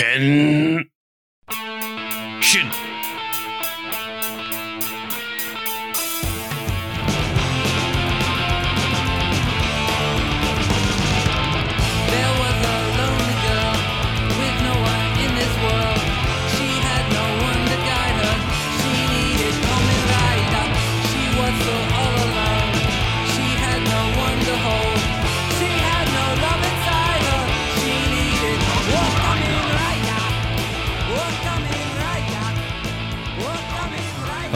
Hen. Shin.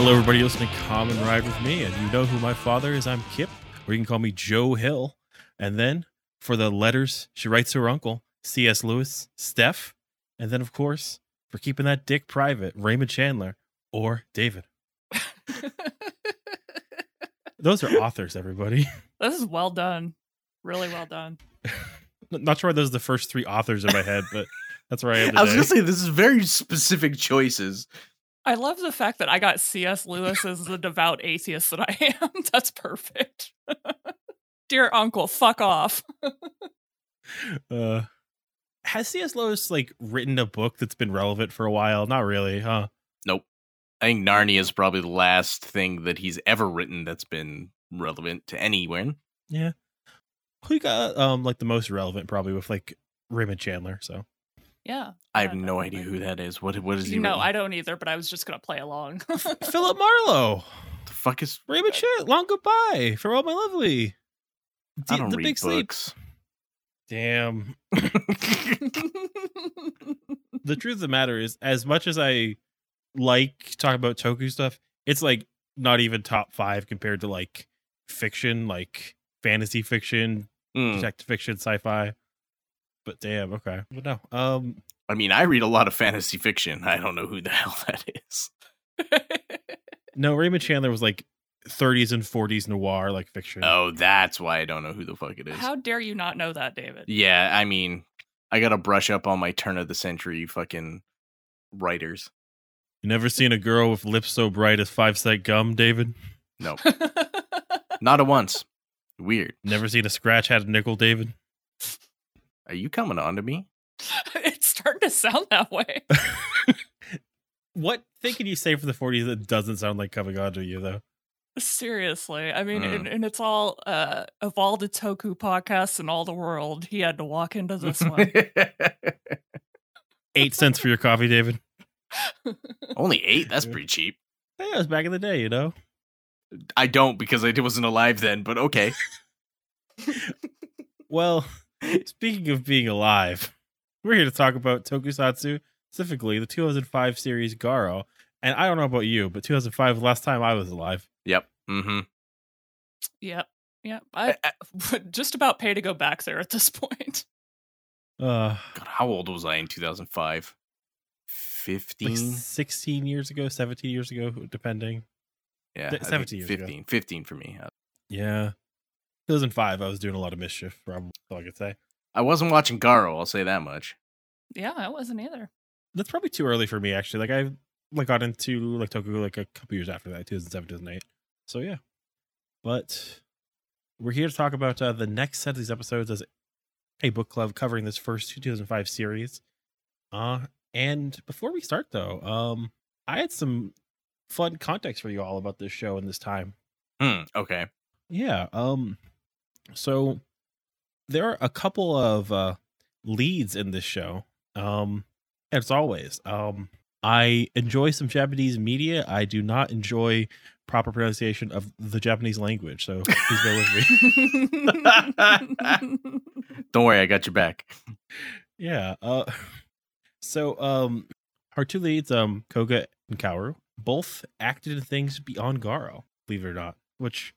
Hello, everybody listening to Common Ride with me, and you know who my father is. I'm Kip, or you can call me Joe Hill. And then for the letters she writes to her uncle, C.S. Lewis, Steph, and then of course for keeping that dick private, Raymond Chandler or David. Those are authors, everybody. This is well done. Really well done. Not sure why those are the first three authors in my head, but that's where I am. I was gonna say this is very specific choices. I love the fact that I got C.S. Lewis as the devout atheist that I am. That's perfect. Dear uncle, fuck off. Uh, has C.S. Lewis like written a book that's been relevant for a while? Not really, huh? Nope. I think Narnia is probably the last thing that he's ever written that's been relevant to anyone. Yeah. Who got um like the most relevant probably with like Raymond Chandler, so Yeah. I have yeah, no definitely. idea who that is. What what is he? No, written? I don't either, but I was just gonna play along. Philip Marlowe. the fuck is Raymond Chandler, long goodbye. Farewell my lovely. I D- don't the read big sleep. books. Damn. The truth of the matter is, as much as I like talking about Toku stuff, it's like not even top five compared to like fiction, like fantasy fiction, Hmm. detective fiction, sci-fi. But damn, okay. But no. Um I mean, I read a lot of fantasy fiction. I don't know who the hell that is. No, Raymond Chandler was like 30s and 40s noir like fiction. Oh, that's why I don't know who the fuck it is. How dare you not know that, David? Yeah, I mean, I gotta brush up on my turn of the century fucking writers. You never seen a girl with lips so bright as five cent gum, David? No, not a once. Weird. Never seen a scratch had a nickel, David? Are you coming on to me? it's starting to sound that way. What thing can you say for the 40s that doesn't sound like coming on to you though? Seriously. I mean, Mm. and, and it's all uh, of all the Toku podcasts in all the world, he had to walk into this one. Eight cents for your coffee, David. Only eight? That's pretty cheap. Hey, it was back in the day, you know. I don't because I wasn't alive then, but okay. Well, speaking of being alive, we're here to talk about Tokusatsu, specifically the 2005 series Garo. And I don't know about you, but 2005 was the last time I was alive. Yep. Mm-hmm. Yep. Yep. I would just about pay to go back there at this point. Uh, God, how old was I in 2005? like 15? 16 years ago, 17 years ago, depending. yeah, th- 17 years ago. 15. 15 for me. Yeah. 2005, I was doing a lot of mischief, probably, all I could say. I wasn't watching Garo, I'll say that much. Yeah, I wasn't either. That's probably too early for me, actually. Like, I like got into like Toku like a couple years after that, 2007, 2008. So, yeah. But we're here to talk about uh, the next set of these episodes as a book club covering this first 2005 series. Uh, and before we start, though, um, I had some fun context for you all about this show and this time. Hmm, okay. Yeah. Um so there are a couple of uh leads in this show. Um as always, um I enjoy some Japanese media. I do not enjoy proper pronunciation of the Japanese language. So please bear with me. Don't worry, I got your back. Yeah. Uh so um our two leads, um Koga and Kaoru, both acted in things beyond Garo, believe it or not, which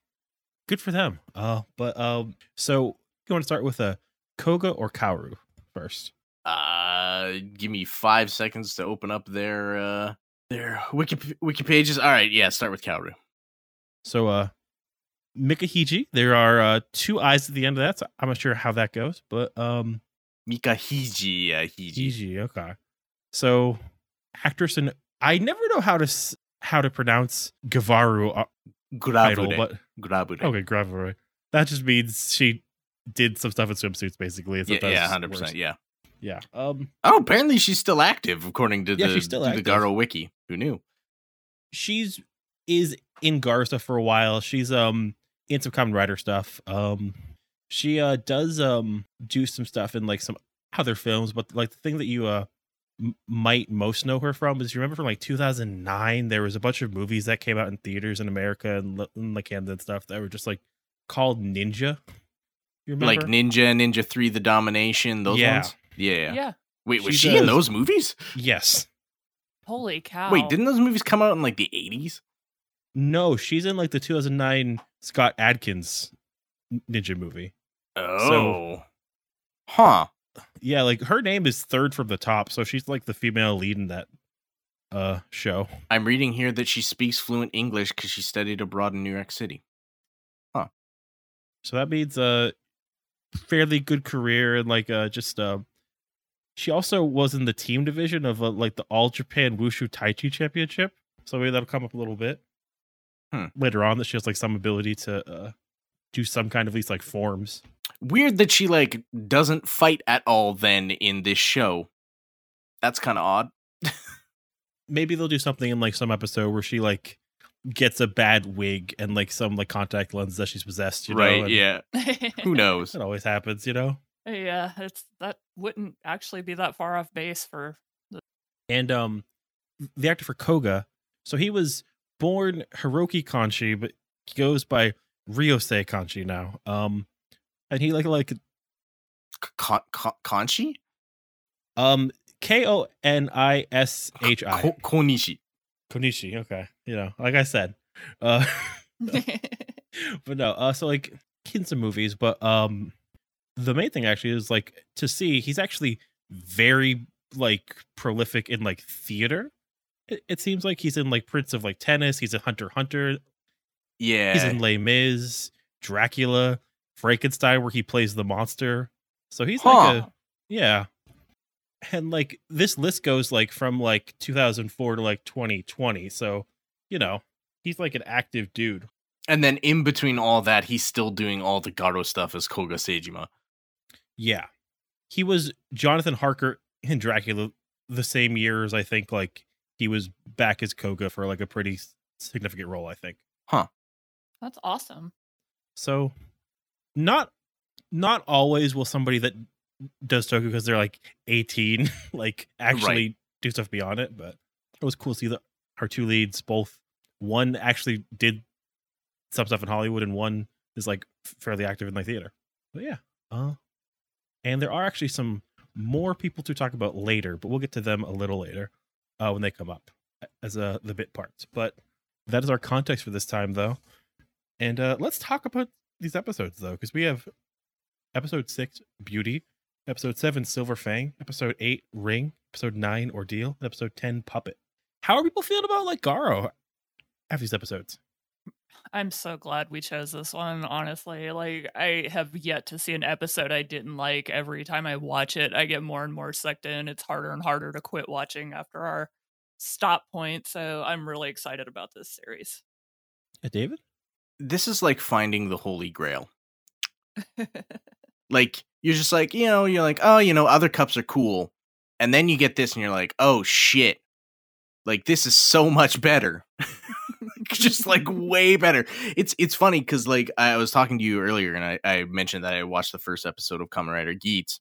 good for them. Uh but um so you want to start with a Koga or Kaoru first? Uh, give me five seconds to open up their uh their wiki wiki pages. All right, yeah, start with Kaoru. So uh Mika Hijii, there are uh two eyes at the end of that, so I'm not sure how that goes, but um Mika Hijii, uh, Hiji. Hiji, okay. So actress and I never know how to s- how to pronounce Gavaru uh, title, Gravure. but Gravure. Okay, Gravure. That just means she did some stuff in swimsuits, basically. Yeah, what that's yeah, hundred percent. Yeah. Yeah. Um, Oh, apparently she's still active, according to Yeah, the, she's still to the. Garo wiki. Who knew? she's is in Garo stuff for a while. She's um in some Kamen Rider stuff. Um, she uh does um do some stuff in like some other films, but like the thing that you uh m- might most know her from is you remember from like 2009 there was a bunch of movies that came out in theaters in America and, li- and like Canada and stuff that were just like called Ninja. You remember? Like Ninja, Ninja Three, The Domination, those Yeah. ones. Yeah. Yeah. Wait, was She she in those movies? yes. Holy cow. Wait, didn't those movies come out in like the eighties? No, she's in like the 2009 Scott Adkins Ninja movie. Oh, huh. Yeah, like her name is third from the top, so she's like the female lead in that uh show. I'm reading here that she speaks fluent English because she studied abroad in New York City. Huh. So that means a fairly good career and like uh just uh she also was in the team division of uh, like the All Japan Wushu Tai Chi Championship. So maybe that'll come up a little bit Hmm. later on that she has like some ability to uh do some kind of at least like forms. Weird that she like doesn't fight at all. Then in this show, that's kind of odd. Maybe they'll do something in like some episode where she like gets a bad wig and like some like contact lens that she's possessed, you know? right? and Yeah. Who knows? It always happens, you know? yeah, it's that wouldn't actually be that far off base for the- And um the actor for Koga, so he was born Hiroki Kanshi, but he goes by Ryosei Kanshi now. Um and he like like Con- Con- Conchi? um K O N I S H I Konishi. Konishi, okay. You know, like I said. Uh but no, uh so like in some movies, but um the main thing actually is like to see he's actually very like prolific in like theater. It, it seems like he's in like Prince of like Tennis, he's a Hunter Hunter, Yeah. he's in Les Mis, Dracula, Frankenstein, where he plays the monster. So he's like a yeah. And like this list goes like from like 2004 to like 2020. So, you know, he's like an active dude. and then in between all that, he's still doing all the Garo stuff as Koga Saejima. Yeah. He was Jonathan Harker in Dracula the same year as I think like he was back as Koga for like a pretty significant role, I think. Huh. That's awesome. So not not always will somebody that does Toku because they're like 18 like actually do stuff beyond it, but it was cool to see that our two leads both one actually did some stuff in Hollywood and one is like fairly active in the theater. But yeah. Uh and there are actually some more people to talk about later, but we'll get to them a little later uh when they come up as uh the bit parts. But that is our context for this time though. And uh let's talk about these episodes though, because we have episode six, Beauty, episode seven, Silver Fang, episode eight, Ring, episode nine, Ordeal, and episode ten, Puppet. How are people feeling about like Garo after these episodes? I'm so glad we chose this one, honestly. Like, I have yet to see an episode I didn't like. Every time I watch it, I get more and more sucked in. It's harder and harder to quit watching after our stop point. So I'm really excited about this series. Uh, David? This is like finding the Holy Grail. Like you're just like, you know, you're like, oh, you know, other cups are cool. And then you get this and you're like, oh shit. Like this is so much better. just like way better. It's it's funny because like I was talking to you earlier and I, I mentioned that I watched the first episode of Kamen Rider Geats.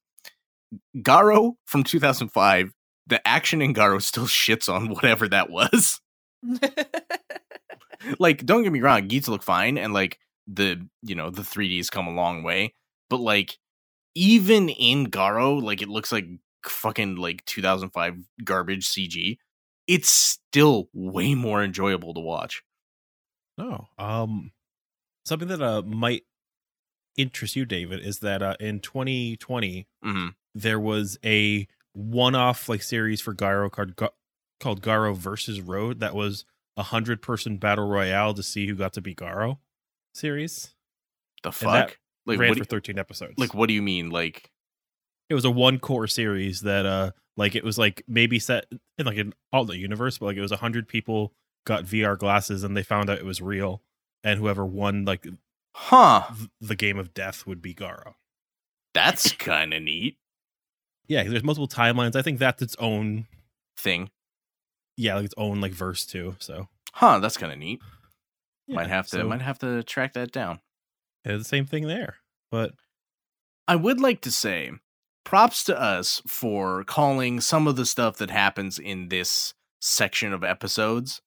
Garo from 2005, the action in Garo still shits on whatever that was. like, don't get me wrong, Geats look fine and like the you know, the 3Ds come a long way. But like even in Garo, like it looks like fucking like 2005 garbage CG. It's still way more enjoyable to watch. No. Um something that uh might interest you, David, is that uh in 2020 mm-hmm. there was a one-off like series for Garo called called Garo versus Road that was a hundred person battle royale to see who got to be Garo series. The fuck? Like ran what, for do, 13 episodes. like what do you mean? Like it was a one core series that uh like it was like maybe set in like an alternate universe, but like it was a hundred people got VR glasses and they found out it was real, and whoever won like th- huh, the game of death would be Garo. that's kind of neat. yeah, there's multiple timelines. I think that's its own thing. Yeah, like its own like verse too. So Huh, that's kind of neat. yeah, might have to so might have to track that down. it's the same thing there. But I would like to say props to us for calling some of the stuff that happens in this section of episodes.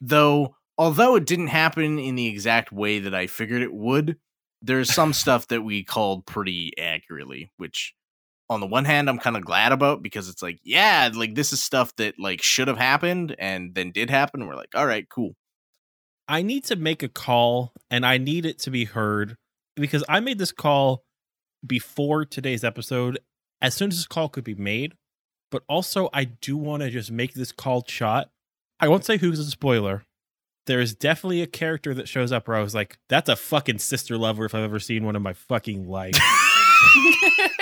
Though, although it didn't happen in the exact way that I figured it would, there's some stuff that we called pretty accurately, which on the one hand I'm kind of glad about because it's like, yeah, like this is stuff that like should have happened and then did happen. We're like, all right, cool. I need to make a call and I need it to be heard because I made this call before today's episode as soon as this call could be made. But also, I do want to just make this call shot. I won't say who's a spoiler. There is definitely a character that shows up where I was like, that's a fucking sister lover if I've ever seen one in my fucking life.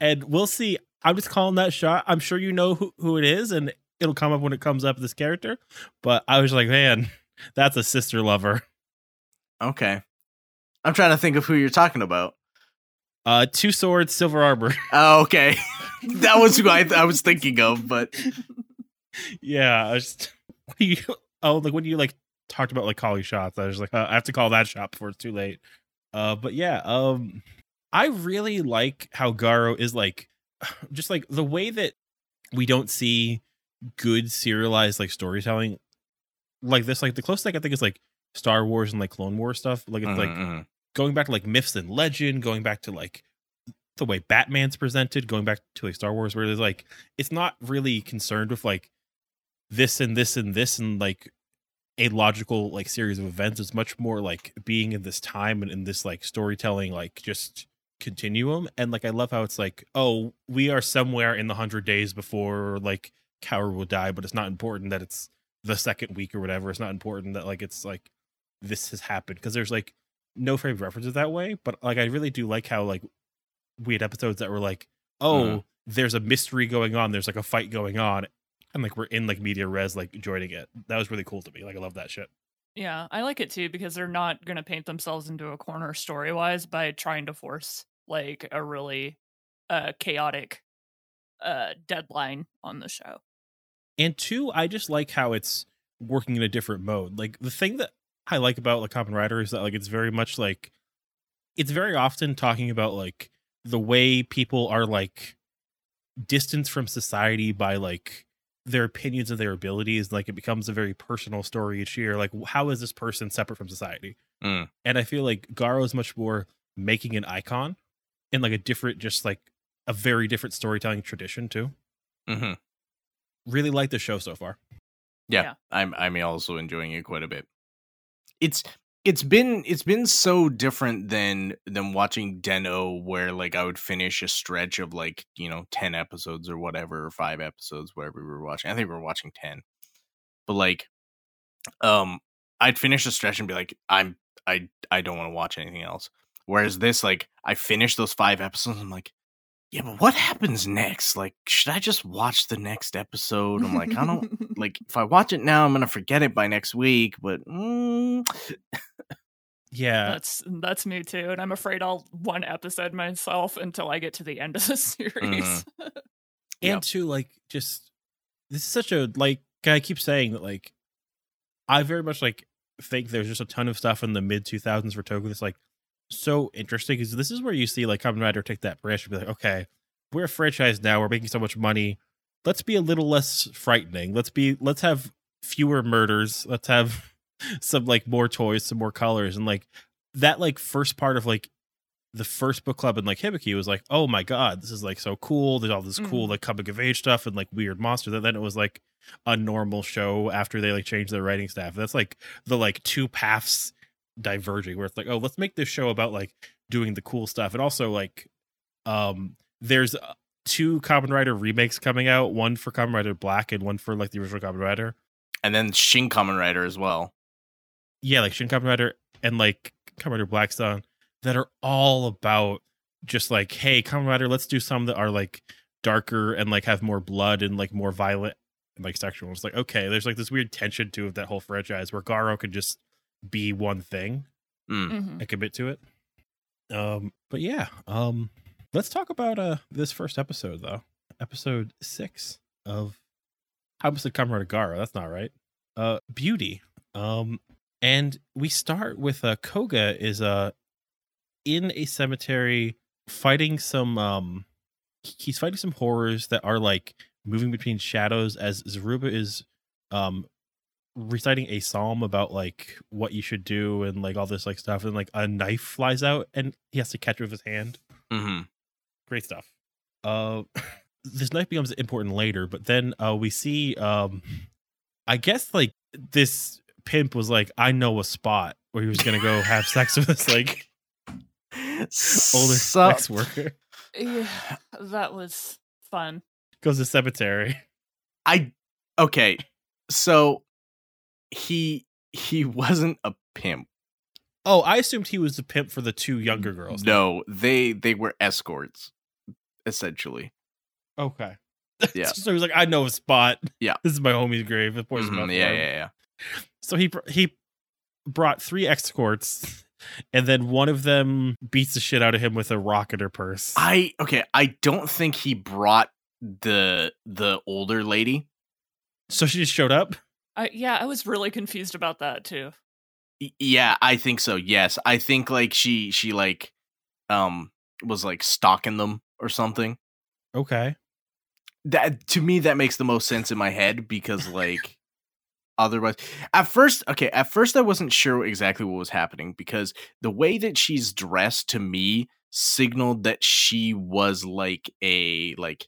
and we'll see. I'm just calling that shot. I'm sure you know who, who it is, and it'll come up when it comes up this character. But I was like, man, that's a sister lover. Okay. I'm trying to think of who you're talking about. Uh, two swords, silver arbor. Oh, okay. that was who I, I was thinking of, but yeah, I just you, oh, like when you like talked about like calling shots, I was like, uh, I have to call that shot before it's too late. Uh, but yeah, um, I really like how Garo is like, just like the way that we don't see good serialized like storytelling like this. Like the closest thing I think is like Star Wars and like Clone Wars stuff. Like it's like Mhm, mhm. going back to like myths and legend, going back to like the way Batman's presented, going back to like Star Wars, where there's like it's not really concerned with like this and this and this and like a logical like series of events. It's much more like being in this time and in this like storytelling like just continuum. And like I love how it's like, oh, we are somewhere in the hundred days before like Kaoru will die, but it's not important that it's the second week or whatever. It's not important that like it's like this has happened because there's like no frame of reference that way, but like I really do like how like we had episodes that were like, oh, Mhm. there's a mystery going on, there's like a fight going on, and like we're in like media res like joining it. That was really cool to me. Like I love that shit. Yeah, I like it too because they're not going to paint themselves into a corner story wise by trying to force like a really uh chaotic uh deadline on the show. And two, I just like how it's working in a different mode. Like the thing that I like about like Kamen Rider is that like it's very much like it's very often talking about like the way people are like distanced from society by like their opinions and their abilities. Like it becomes a very personal story each year. Like how is this person separate from society? Mm. And I feel like Garo is much more making an icon in like a different, just like a very different storytelling tradition too. hmm Really like the show so far. Yeah, Yeah. I'm I'm also enjoying it quite a bit. It's it's been it's been so different than than watching Den-O where like I would finish a stretch of like, you know, 10 episodes or whatever or 5 episodes whatever we were watching. I think we were watching 10. But like um I'd finish a stretch and be like I'm I I don't want to watch anything else. Whereas this like I finished those 5 episodes I'm like yeah, but what happens next? Like, should I just watch the next episode? I'm like, I don't like if I watch it now, I'm gonna forget it by next week. But mm, Yeah. That's that's me too, and I'm afraid I'll one episode myself until I get to the end of the series. Mm-hmm. and Yep. to like just this is such a like I keep saying that like I very much like think there's just a ton of stuff in the mid 2000s for Toku that's like so interesting because this is where you see like Kamen Rider take that branch and be like, okay, we're a franchise now, we're making so much money, let's be a little less frightening. Let's be let's have fewer murders. Let's have some like more toys, some more colors, and like that like first part of like the first book club and like Hibiki was like, oh my god, this is like so cool. There's all this cool Mhm. like coming of age stuff and like weird monsters. And then it was like a normal show after they like changed their writing staff. That's like the like two paths diverging where it's like, oh, let's make this show about like doing the cool stuff. And also like um there's uh, two Kamen Rider remakes coming out, one for Kamen Rider Black and one for like the original Kamen Rider. and then Shin Kamen Rider as well. yeah, like Shin Kamen Rider and like Kamen Rider Black Sun that are all about just like, hey, Kamen Rider, let's do some that are like darker and like have more blood and like more violent and like sexual. It's like, okay, there's like this weird tension to that whole franchise where Garo can just be one thing Mm. Mhm. and commit to it. Um, but yeah, um, let's talk about uh this first episode though, episode six of House Kamara Gara. That's not right. Uh, Beauty. Um, and we start with uh Koga is uh in a cemetery fighting some um he's fighting some horrors that are like moving between shadows as Zaruba is um reciting a psalm about like what you should do and like all this like stuff and like a knife flies out and he has to catch it with his hand mm-hmm. great stuff uh this knife becomes important later but then uh we see um i guess like this pimp was like i know a spot where he was gonna go have sex with this like older So- sex worker Yeah, that was fun. goes to cemetery I okay. So he he wasn't a pimp. oh i assumed he was the pimp for the two younger girls No, they they were escorts, essentially. okay Yeah. so he was like i know a spot Yeah. this is my homie's grave of course Mhm, yeah, yeah, yeah. So he he brought three escorts, and then one of them beats the shit out of him with a rock in her purse. I okay. I don't think he brought the the older lady. so she just showed up. I, yeah, I was really confused about that too. Yeah, I think so. Yes, I think like she she like um was like stalking them or something. Okay. that to me that makes the most sense in my head because like otherwise at first okay at first i wasn't sure exactly what was happening because the way that she's dressed to me signaled that she was like a like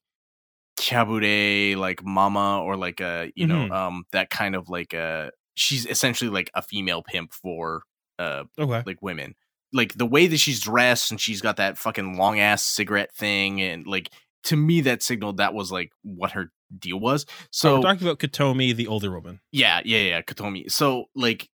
kabure like mama or like a you know Mhm. um that kind of like a she's essentially like a female pimp for uh Okay. like women. Like the way that she's dressed and she's got that fucking long ass cigarette thing and like to me that signaled that was like what her deal was. So So we're talking about Katomi, the older woman. yeah, yeah, yeah, Katomi. So like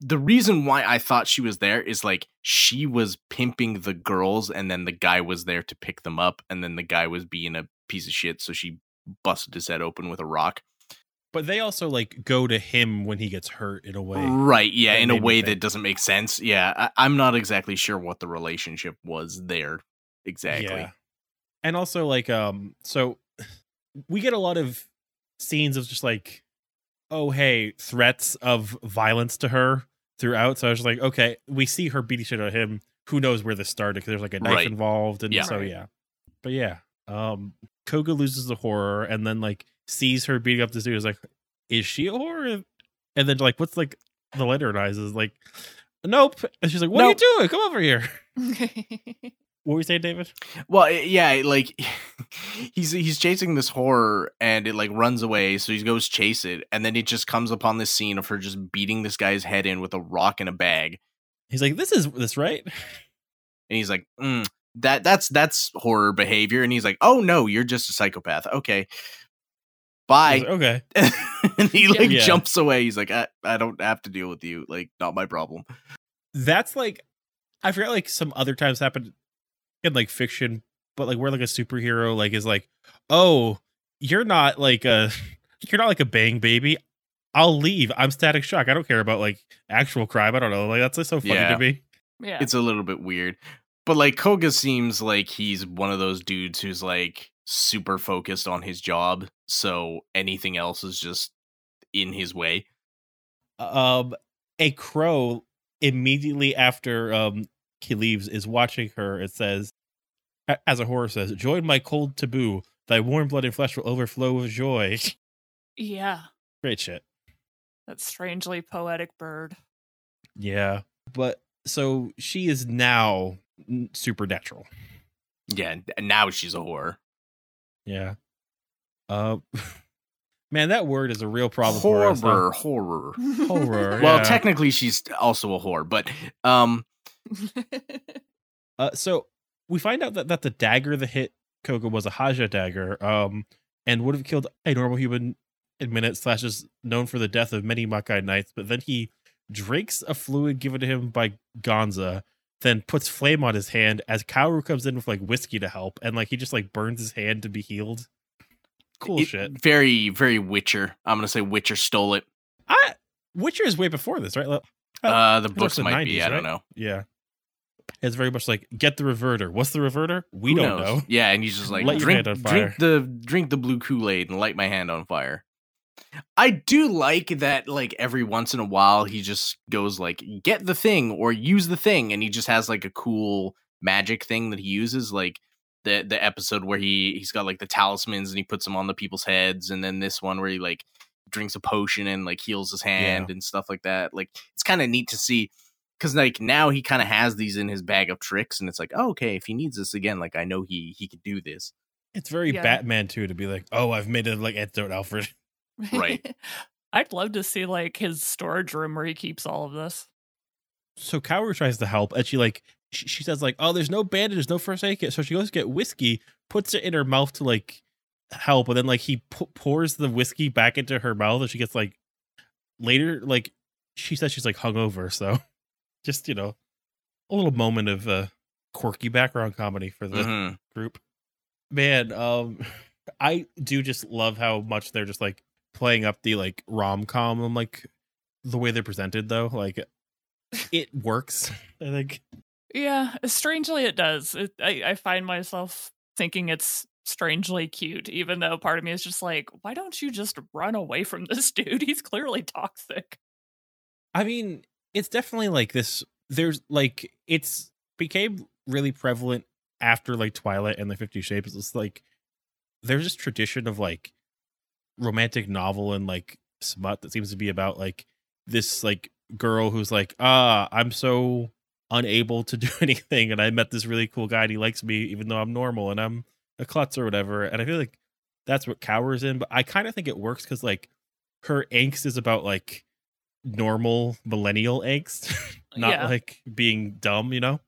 the reason why I thought she was there is like she was pimping the girls and then the guy was there to pick them up and then the guy was being a piece of shit so she busted his head open with a rock. But they also like go to him when he gets hurt in a way. Right, yeah, in a way that doesn't make sense. Yeah, I, I'm not exactly sure what the relationship was there exactly. Yeah. And also like um so we get a lot of scenes of just like oh hey threats of violence to her throughout so I was like okay we see her beating shit out of him who knows where this started because there's like a knife Right. involved and Yeah. so yeah but yeah um Koga loses the horror and then like sees her beating up this dude is like is she a horror and then like what's like the letter in eyes is like nope. And she's like what Nope. are you doing? Come over here. What were you saying David? Well, yeah, like he's he's chasing this horror and it like runs away, so he goes chase it, and then it just comes upon this scene of her just beating this guy's head in with a rock in a bag, he's like this is this right? And he's like, mm, "That that's that's horror behavior," and he's like, "Oh no, you're just a psychopath." Okay, bye. okay and he like Yeah. jumps away. He's like, I, "I don't have to deal with you. Like, not my problem." that's like I forget like some other times happen in like fiction, but like where like a superhero like is like, oh, you're not like a you're not like a bang baby. I'll leave. I'm static shock. I don't care about like actual crime. I don't know. Like that's like, so funny Yeah. to me. yeah. it's a little bit weird. But like Koga seems like he's one of those dudes who's like super focused on his job, so anything else is just in his way. Um, a crow immediately after um he leaves is watching her. It says, as a horror says, "Join my cold taboo. Thy warm blood and flesh will overflow with joy." yeah. Great shit. That strangely poetic bird. Yeah. But so she is now n- supernatural. Yeah, and now she's a whore. Yeah. Uh man, that word is a real problem for horror, us. huh? horror. Horror. Well, yeah. technically she's also a whore, but um uh so we find out that, that the dagger that hit Koga was a Haja dagger, um, and would have killed a normal human in minutes, slash is known for the death of many Makai knights, but then he drinks a fluid given to him by Gonza, then puts flame on his hand as Kaoru comes in with like whiskey to help, and like he just like burns his hand to be healed. Cool it- shit. very very Witcher. I'm going to say Witcher stole it. I Witcher is way before this, right? Like, Uh, the books the might be, 90s, I don't know. Yeah. It's very much like get the reverter. What's the reverter? We Who don't knows? know. Yeah, and he's just like drink, hand on fire." drink the drink the blue Kool Aid and light my hand on fire. I do like that. Like every once in a while, he just goes like, "Get the thing" or "Use the thing," and he just has like a cool magic thing that he uses. Like the the episode where he he's got like the talismans and he puts them on the people's heads, and then this one where he like drinks a potion and like heals his hand and stuff like that. Like it's kind of neat to see because like now he kind of has these in his bag of tricks, and it's like, oh, okay, if he needs this again, like I know he he could do this. It's very Yeah. Batman too to be like, oh, I've made it like antidote Alfred. Right. I'd love to see like his storage room where he keeps all of this. So Kaoru tries to help, and she like she, she says like, oh, there's no bandages, no first aid kit. So she goes to get whiskey, puts it in her mouth to like help, and then like he pours the whiskey back into her mouth, and she gets like later like she says she's like hungover. So just you know a little moment of uh quirky background comedy for the Mhm. group. Man, um I do just love how much they're just like playing up the like rom com and like the way they're presented though. Like it works, I think. Yeah, strangely it does. It, I, I find myself thinking it's strangely cute, even though part of me is just like, why don't you just run away from this dude? He's clearly toxic. I mean, it's definitely like this there's like it's became really prevalent after like Twilight and the Fifty Shapes. It's like there's this tradition of like romantic novel and like smut that seems to be about like this like girl who's like, ah, I'm so unable to do anything, and I met this really cool guy and he likes me even though I'm normal and I'm a klutz or whatever. And I feel like that's what Kaoru's in, but I kind of think it works because like her angst is about like normal millennial angst, not Yeah. like being dumb, you know?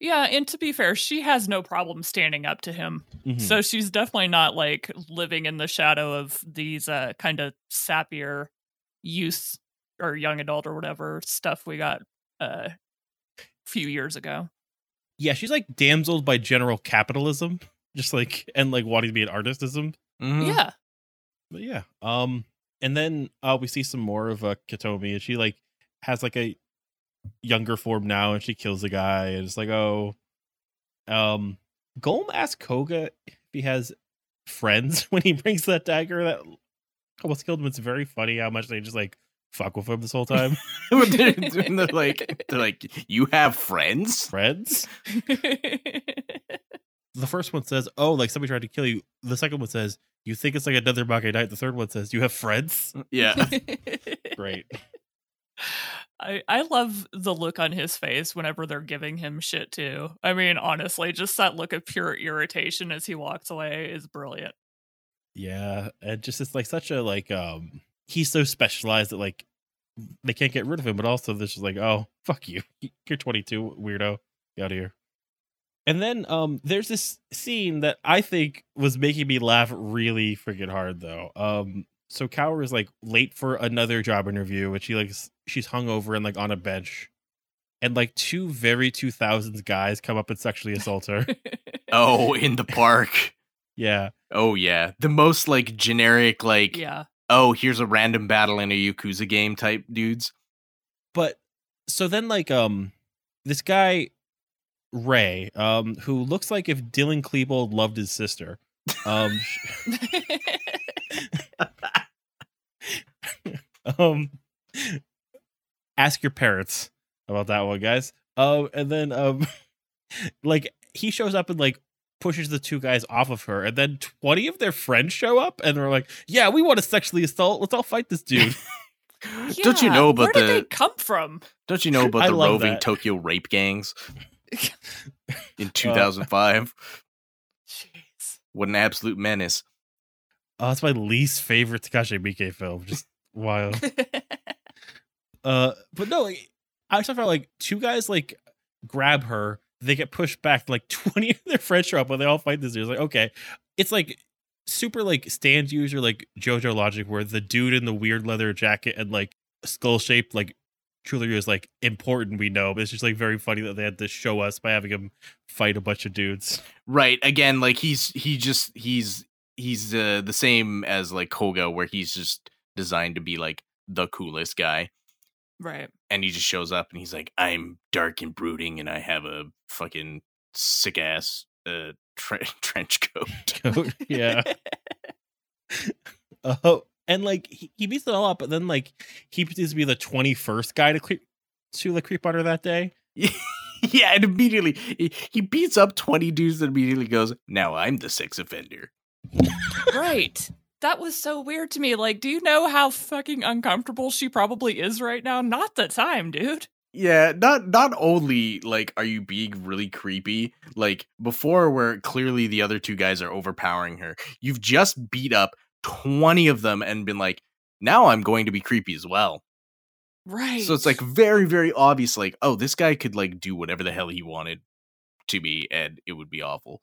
Yeah, and to be fair, she has no problem standing up to him. Mhm. So she's definitely not like living in the shadow of these uh kind of sappier youth or young adult or whatever stuff we got uh a few years ago. yeah, she's like damseled by general capitalism, just like and like wanting to be an artistism. Mhm. Yeah. But yeah. Um and then uh we see some more of uh Katomi and she like has like a younger form now and she kills a guy and it's like, oh um Golem asks Koga if he has friends when he brings that dagger that almost killed him. It's very funny how much they just like fuck with him this whole time. They're, they're like, they're like, you have friends? friends? The first one says, Oh, like somebody tried to kill you. The second one says, You think it's like another Makai Knight. The third one says, You have friends? Yeah. Great. I I love the look on his face whenever they're giving him shit too. I mean, honestly, just that look of pure irritation as he walks away is brilliant. Yeah, and just it's like such a like um he's so specialized that like they can't get rid of him, but also this is like, oh fuck you, you're 22, weirdo, get out of here. And then um there's this scene that I think was making me laugh really freaking hard though. Um so Kaoru is like late for another job interview, and she like she's hung over and like on a bench, and like two very 2000s guys come up and sexually assault her. Oh, in the park. yeah, Oh, yeah. The most like generic, like, yeah. oh, here's a random battle in a Yakuza game type dudes. but so then like um this guy ray um who looks like if dylan klebold loved his sister um um ask your parents about that one guys um and then um like he shows up and like pushes the two guys off of her and then 20 of their friends show up and they're like yeah we want to sexually assault let's all fight this dude Don't you know about where did they the come from? Don't you know about I the roving that. Tokyo rape gangs in 2005? Jeez. what an absolute menace. oh that's my least favorite takashi miike film just wild Uh, but no, like, I just felt like two guys like grab her, they get pushed back. Like twenty of their friends show up, and they all fight this dude. It's like okay, it's like super like stand user like JoJo logic, where the dude in the weird leather jacket and like skull shaped like truly is like important. We know, but it's just like very funny that they had to show us by having him fight a bunch of dudes. Right. Again, like he's he just he's he's uh, the same as like Koga, where he's just designed to be like the coolest guy. Right. and he just shows up and he's like, "I'm dark and brooding, and I have a fucking sick ass uh, tre- trench coat." coat. yeah. Oh, and like he, he beats it all up, but then like he pretends to be the twenty first guy to creep to the creep butter that day. yeah, and immediately he, he beats up twenty dudes and immediately goes, "Now I'm the sex offender." right. That was so weird to me. Like, do you know how fucking uncomfortable she probably is right now? Not the time, dude. Yeah, not not only like are you being really creepy, like before where clearly the other two guys are overpowering her. You've just beat up 20 of them and been like, "Now I'm going to be creepy as well." Right. So it's like very very obvious like, "Oh, this guy could like do whatever the hell he wanted to me and it would be awful."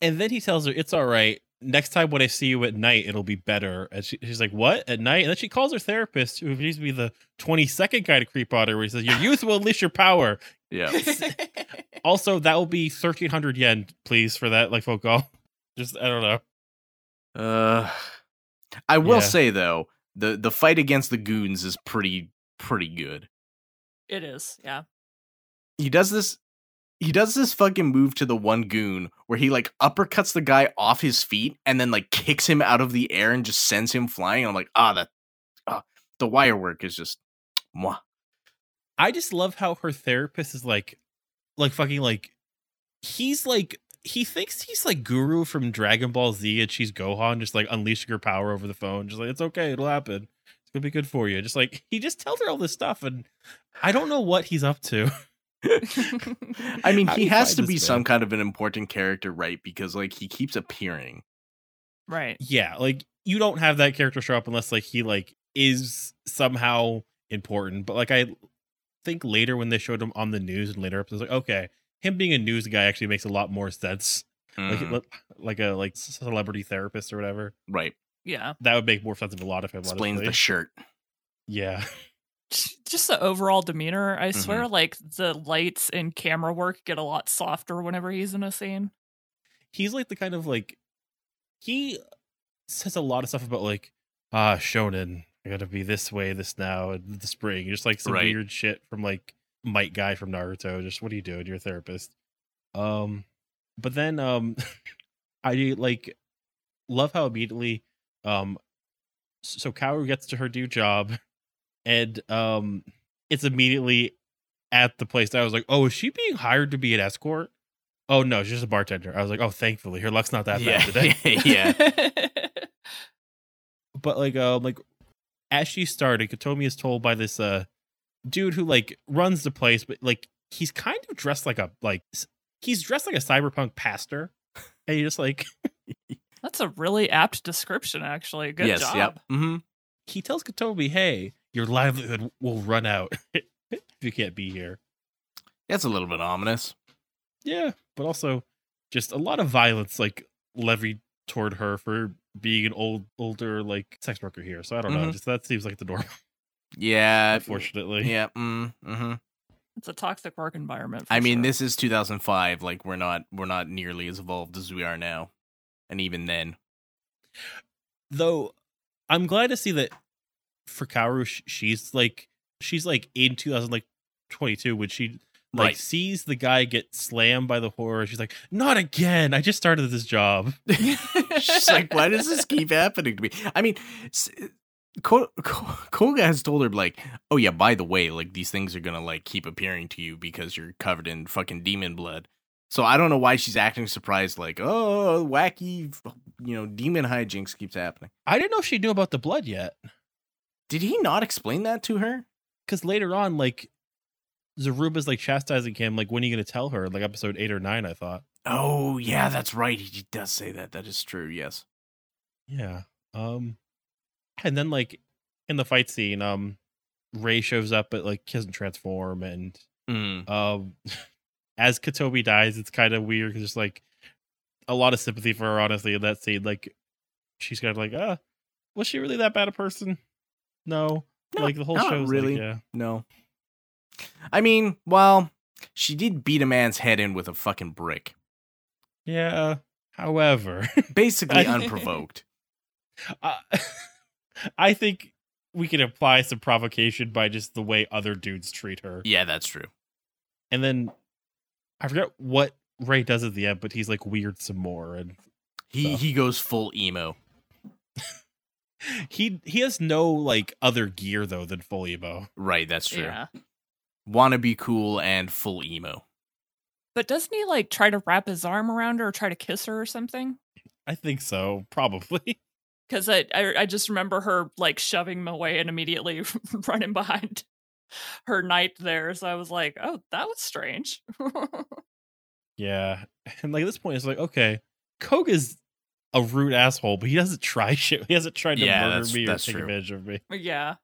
And then he tells her it's all right. Next time when I see you at night, it'll be better. And she, she's like, "What at night?" And then she calls her therapist, who used to be the twenty second guy to creep on her, where he says, "Your youth will unleash your power." Yeah. Also, that will be thirteen hundred yen, please, for that like phone call. Just I don't know. Uh I will Yeah. say though, the the fight against the goons is pretty pretty good. it is. Yeah. he does this he does this fucking move to the one goon where he like uppercuts the guy off his feet and then like kicks him out of the air and just sends him flying. I'm like, ah, that ah, the wire work is just mwah. I just love how her therapist is like, like fucking like, he's like he thinks he's like Guru from Dragon Ball Z, and she's Gohan, just like unleashing her power over the phone. Just like it's okay, it'll happen. It's gonna be good for you. Just like he just tells her all this stuff, and I don't know what he's up to. I mean, How he has to be man? some kind of an important character, right? Because like he keeps appearing. right. yeah, like you don't have that character show up unless like he like is somehow important. But like I think later when they showed him on the news and later episodes, like okay, him being a news guy actually makes a lot more sense. Like Mhm, like like a like celebrity therapist or whatever. right. Yeah. That would make more sense of a lot of him. Explains honestly. the shirt. yeah. Just the overall demeanor. I swear, like the lights and camera work get a lot softer whenever he's in a scene. He's like the kind of like he says a lot of stuff about like ah shonen. I gotta be this way, this now, and the spring. Just like some Right. weird shit from like Might Guy from Naruto. Just what are you doing? You're a therapist. Um, but then um, I like love how immediately um, so Kaoru gets to her new job, and um, it's immediately at the place that I was like, oh, is she being hired to be an escort? Oh no, she's just a bartender. I was like, oh, thankfully, her luck's not that yeah, bad today. yeah. but like um like as she started Katomi is told by this uh dude who like runs the place but like he's kind of dressed like a like he's dressed like a cyberpunk pastor and you're just like That's a really apt description, actually. Good yes, job. yep. hmm he tells Katomi hey your livelihood will run out if you can't be here That's a little bit ominous. yeah but also just a lot of violence like levied toward her for being an old older like sex worker here so i don't know Mhm. just that seems like the norm Yeah. unfortunately Yeah. Mm, hmm It's a toxic work environment. For I mean, sure. this is 2005. Like we're not we're not nearly as evolved as we are now, and even then, though i'm glad to see that for kaoru she's like she's like in 2022 when she like Right. sees the guy get slammed by the horror she's like not again i just started this job she's like, why does this keep happening to me? I mean, s- Ko- Ko- Koga has told her like, oh yeah, by the way, like these things are gonna like keep appearing to you because you're covered in fucking demon blood. So I don't know why she's acting surprised, like, oh, oh, oh wacky, you know, demon hijinks keeps happening. i didn't know she knew about the blood yet Did he not explain that to her? because later on like zaruba's like chastising him like when are you gonna tell her like episode eight or nine i thought Oh yeah, that's right. He does say that. That is true. Yes. yeah um and then like in the fight scene um ray shows up but like he doesn't transform and Mm. um as Katomi dies, it's kind of weird because there's like a lot of sympathy for her, honestly, in that scene. Like she's kind of like, ah, was she really that bad a person? No. No, like the whole show really. like, yeah. No. I mean, well, she did beat a man's head in with a fucking brick. Yeah. However, Basically unprovoked. uh, I think we can apply some provocation by just the way other dudes treat her. Yeah, that's true. And then I forget what Ray does at the end, but he's like weird some more and He So. he goes full emo. he he has no like other gear though than full emo. Right, that's true. Yeah. Wanna be cool and full emo. But doesn't he like try to wrap his arm around her or try to kiss her or something? I think so, probably. Because I, I I just remember her like shoving him away and immediately running behind her knight there. So I was like, oh, that was strange. Yeah. And like at this point it's like, okay, Koga's a rude asshole, but he doesn't try shit. He hasn't tried to Yeah, murder that's- me or that's take true. advantage of me. yeah.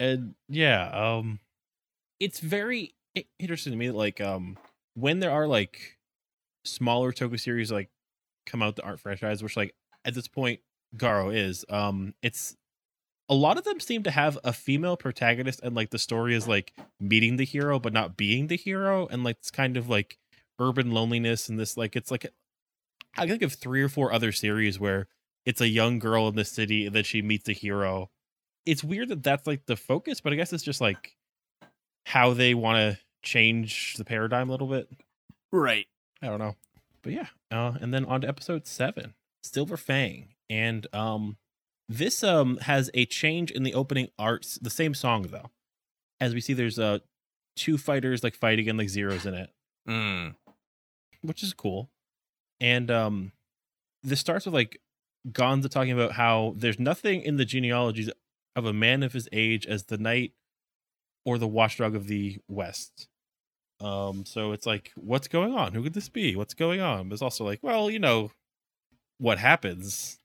and yeah um it's very interesting to me that like um when there are like smaller toku series like come out that aren't franchise which like at this point garo is um it's a lot of them seem to have a female protagonist and like the story is like meeting the hero but not being the hero and like it's kind of like urban loneliness and this like it's like i think of three or four other series where it's a young girl in the city and then she meets a hero it's weird that that's like the focus, but I guess it's just like how they want to change the paradigm a little bit. Right. I don't know, but yeah. Uh, and then on to episode seven, Silver Fang, and um, this um has a change in the opening arts. The same song though, as we see, there's uh two fighters like fighting and like zeros in it, Mm. which is cool. And um, this starts with like Gonza talking about how there's nothing in the genealogies of a man of his age as the knight or the watchdog of the West. Um, so it's like, what's going on? Who could this be? What's going on? But it's also like, well, you know, what happens?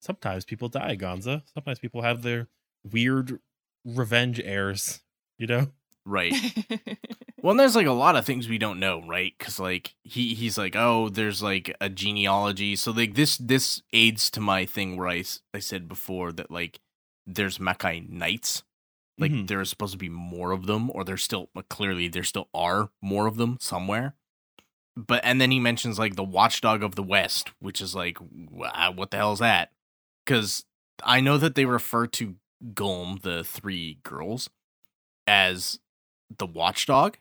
Sometimes people die, Gonza. Sometimes people have their weird revenge heirs, you know? Right. Well, and there's like a lot of things we don't know, right? Because like he he's like, oh, there's like a genealogy. So like this this aids to my thing where I I said before that like there's Makai knights. Like Mhm. there is supposed to be more of them, or there's still clearly there still are more of them somewhere. But and then he mentions like the Watchdog of the West, which is like, wow, what the hell is that? Because I know that they refer to Gulm, the three girls, as the Watchdog.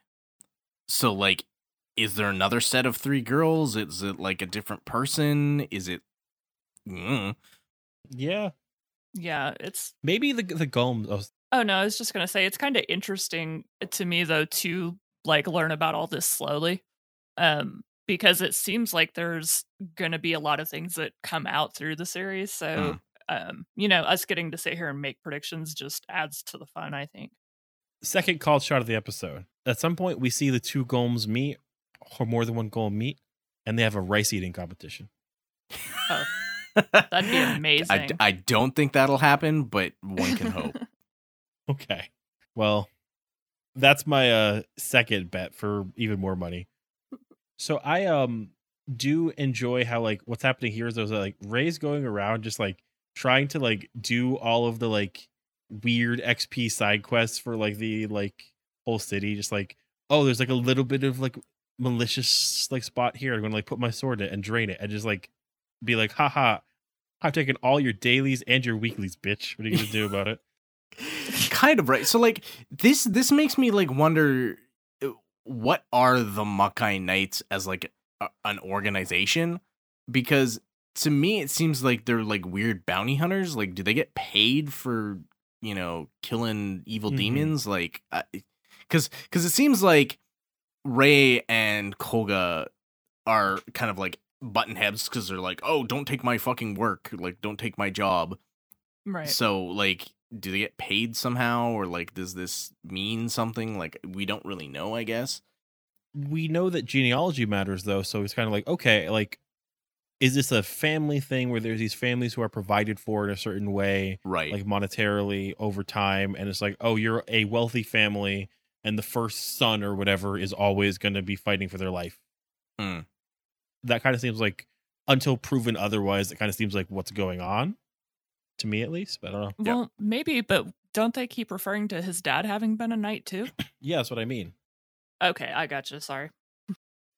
So like, is there another set of three girls? Is it like a different person? Is it? Mm. Yeah. yeah, it's Maybe the the Gulm. Oh, Oh no, I was just gonna say it's kind of interesting to me though to like learn about all this slowly, um, because it seems like there's gonna be a lot of things that come out through the series. So, um, you know, us getting to sit here and make predictions just adds to the fun. I think. Second called shot of the episode. At some point, we see the two Gulms meet, or more than one Gulm meet, and they have a rice eating competition. That'd be amazing. I, I don't think that'll happen, but one can hope. Okay. Well, that's my uh second bet for even more money. So I um do enjoy how like what's happening here is there's like Ray's going around just like trying to like do all of the like weird XP side quests for like the like whole city. Just like, oh, there's like a little bit of like malicious like spot here. I'm gonna like put my sword in it and drain it and just like be like, haha, I've taken all your dailies and your weeklies, bitch. What are you gonna do about it? kind of right. So like this this makes me like wonder uh, what are the Makai Knights as like a, an organization because to me it seems like they're like weird bounty hunters. Like do they get paid for, you know, killing evil Mhm. demons like cuz cuz it seems like Ray and Koga are kind of like button heads cuz they're like, "Oh, don't take my fucking work. Like don't take my job." right. So, like, do they get paid somehow, or like, does this mean something? Like, we don't really know. I guess. we know that genealogy matters though so it's kind of like okay like is this a family thing where there's these families who are provided for in a certain way Right. like monetarily over time and it's like oh you're a wealthy family and the first son or whatever is always going to be fighting for their life Mm. that kind of seems like until proven otherwise it kind of seems like what's going on to me at least but i don't know Yeah. Well, maybe, but don't they keep referring to his dad having been a knight too? yeah that's what i mean Okay, I gotcha. Sorry.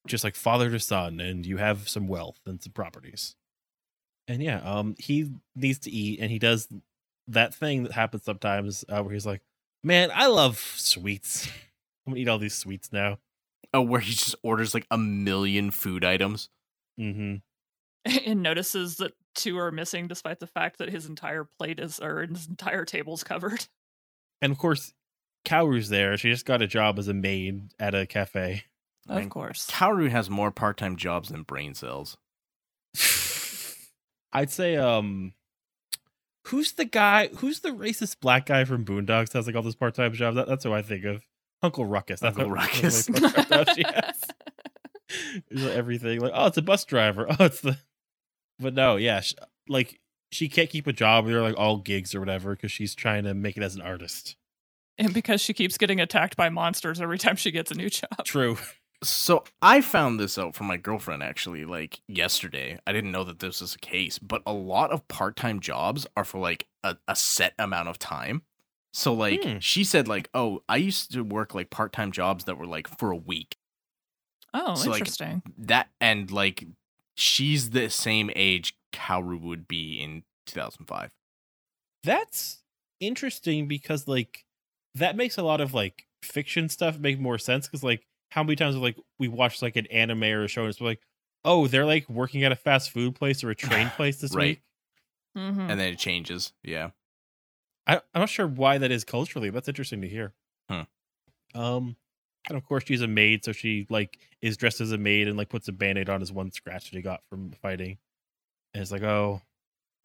Just like father to son and you have some wealth and some properties and yeah um he needs to eat and he does that thing that happens sometimes uh, where he's like, "Man, I love sweets. I'm gonna eat all these sweets now." Oh, where he just orders like a million food items. Mm-hmm. and notices that two are missing despite the fact that his entire plate is or his entire table's covered. And of course, Kaoru's there. She just got a job as a maid at a cafe. Man, Of course. Kaoru has more part-time jobs than brain cells. I'd say, um, who's the guy? Who's the racist black guy from Boondocks? that Has like all those part time jobs. That, that's who I think of. Uncle Ruckus. That's Uncle Ruckus. that's what I thought she has. Like everything. Like, oh, it's a bus driver. Oh, it's the. But no, yeah, sh like she can't keep a job. They're like all gigs or whatever because she's trying to make it as an artist. and because she keeps getting attacked by monsters every time she gets a new job. True. So I found this out from my girlfriend actually, like yesterday. I didn't know that this was a case, but a lot of part-time jobs are for like a, a set amount of time. So like Hmm. she said, like, oh, I used to work like part-time jobs that were like for a week. Oh, So, like, interesting. That and like she's the same age Kaoru would be in 2005. That's interesting because like that makes a lot of like fiction stuff make more sense because like how many times like we watched like an anime or a show and it's like oh they're like working at a fast food place or a train place this Right. week Mhm. And then it changes. Yeah. I, i'm not sure why that is culturally that's interesting to hear Hmm. um and of course she's a maid so she like is dressed as a maid and like puts a band-aid on his one scratch that he got from fighting and it's like oh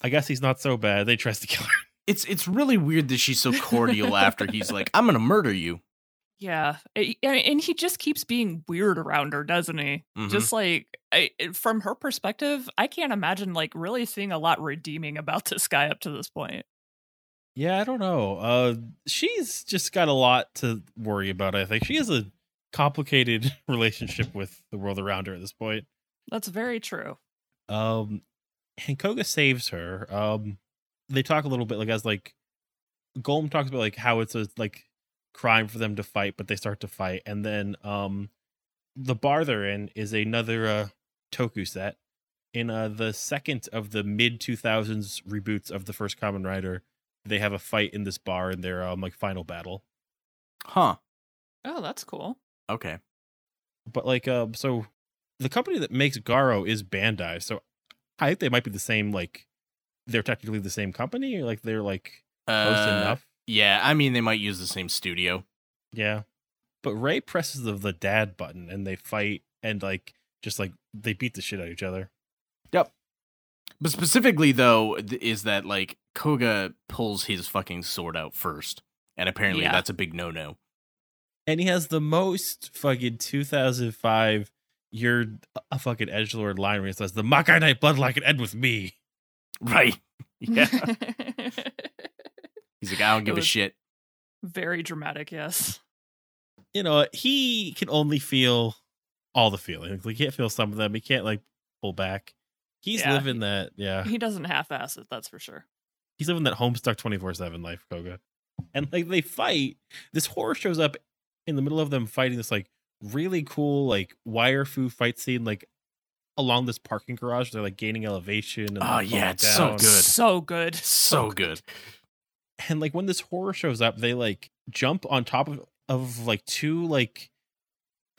i guess he's not so bad they tries to kill her It's it's really weird that she's so cordial after he's like, I'm gonna murder you. Yeah, and he just keeps being weird around her, doesn't he? Mhm. Just like I, from her perspective, I can't imagine like really seeing a lot redeeming about this guy up to this point. Yeah, I don't know. Uh she's just got a lot to worry about, I think. She has a complicated relationship with the world around her at this point. That's very true. Um and Koga saves her. Um they talk a little bit like as like Golem talks about like how it's a like crime for them to fight, but they start to fight. And then um the bar they're in is another uh Toku set. In uh the second of the mid two thousands reboots of the first Kamen Rider, they have a fight in this bar in their um like final battle. Huh. Oh, that's cool. Okay. But like um so the company that makes Garo is Bandai, so I think they might be the same like they're technically the same company, like they're like close Uh, enough. Yeah, I mean they might use the same studio. Yeah. But Ray presses the, the dad button and they fight and like just like they beat the shit out of each other. Yep. But specifically though, is that like Koga pulls his fucking sword out first, and apparently Yeah. that's a big no no. And he has the most fucking 2005 you're a fucking edge lord line where he says the Makai Knight bloodline can end with me. Right? Yeah. He's like, I don't give a shit. very dramatic. Yes. You know, he can only feel all the feelings. Like he can't feel some of them. He can't like pull back. He's Yeah, living that, yeah. He doesn't half-ass it. That's for sure. he's living that homestuck 24-7 life koga and like they fight this horror shows up in the middle of them fighting this like really cool like wire fu fight scene like along this parking garage they're like gaining elevation and Oh, like, yeah, falling it's so good. So good. So good. And like when this horror shows up they like jump on top of of like two like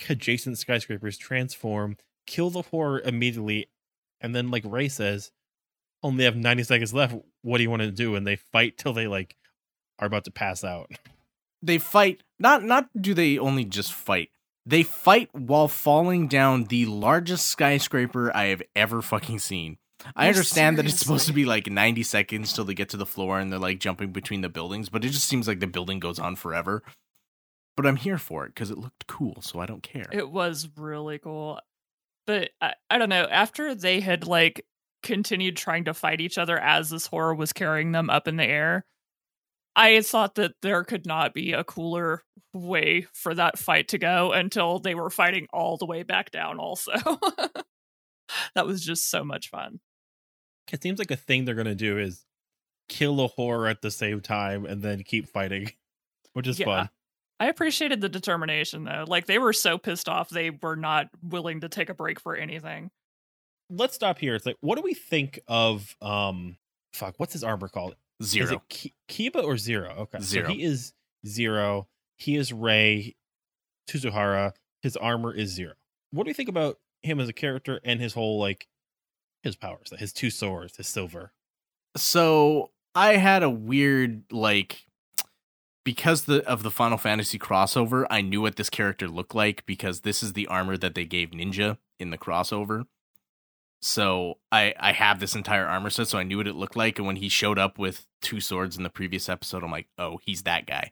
adjacent skyscrapers transform kill the horror immediately and then like ray says only have 90 seconds left what do you want to do and they fight till they like are about to pass out They fight. Not not do they only just fight. They fight while falling down the largest skyscraper I have ever fucking seen. I understand that it's supposed to be like 90 seconds till they get to the floor and they're like jumping between the buildings, but it just seems like the building goes on forever. But I'm here for it because it looked cool, so I don't care. It was really cool. But I, I don't know, after they had like continued trying to fight each other as this horror was carrying them up in the air, I thought that there could not be a cooler way for that fight to go until they were fighting all the way back down also. that was just so much fun. It seems like a thing they're gonna do is kill a horror at the same time and then keep fighting which is Yeah. fun I appreciated the determination though. Like they were so pissed off they were not willing to take a break for anything. let's stop here it's like what do we think of um fuck what's his armor called Is Zero. it Ki- Kiba or Zero? Okay. Zero. So he is Zero. He is Ray Suzumura. His armor is Zero. What do you think about him as a character and his whole like his powers, his two swords, his silver? so I had a weird like because the of the Final Fantasy crossover, I knew what this character looked like because this is the armor that they gave Ninja in the crossover. So I I have this entire armor set, so I knew what it looked like. And when he showed up with two swords in the previous episode, I'm like, oh, he's that guy.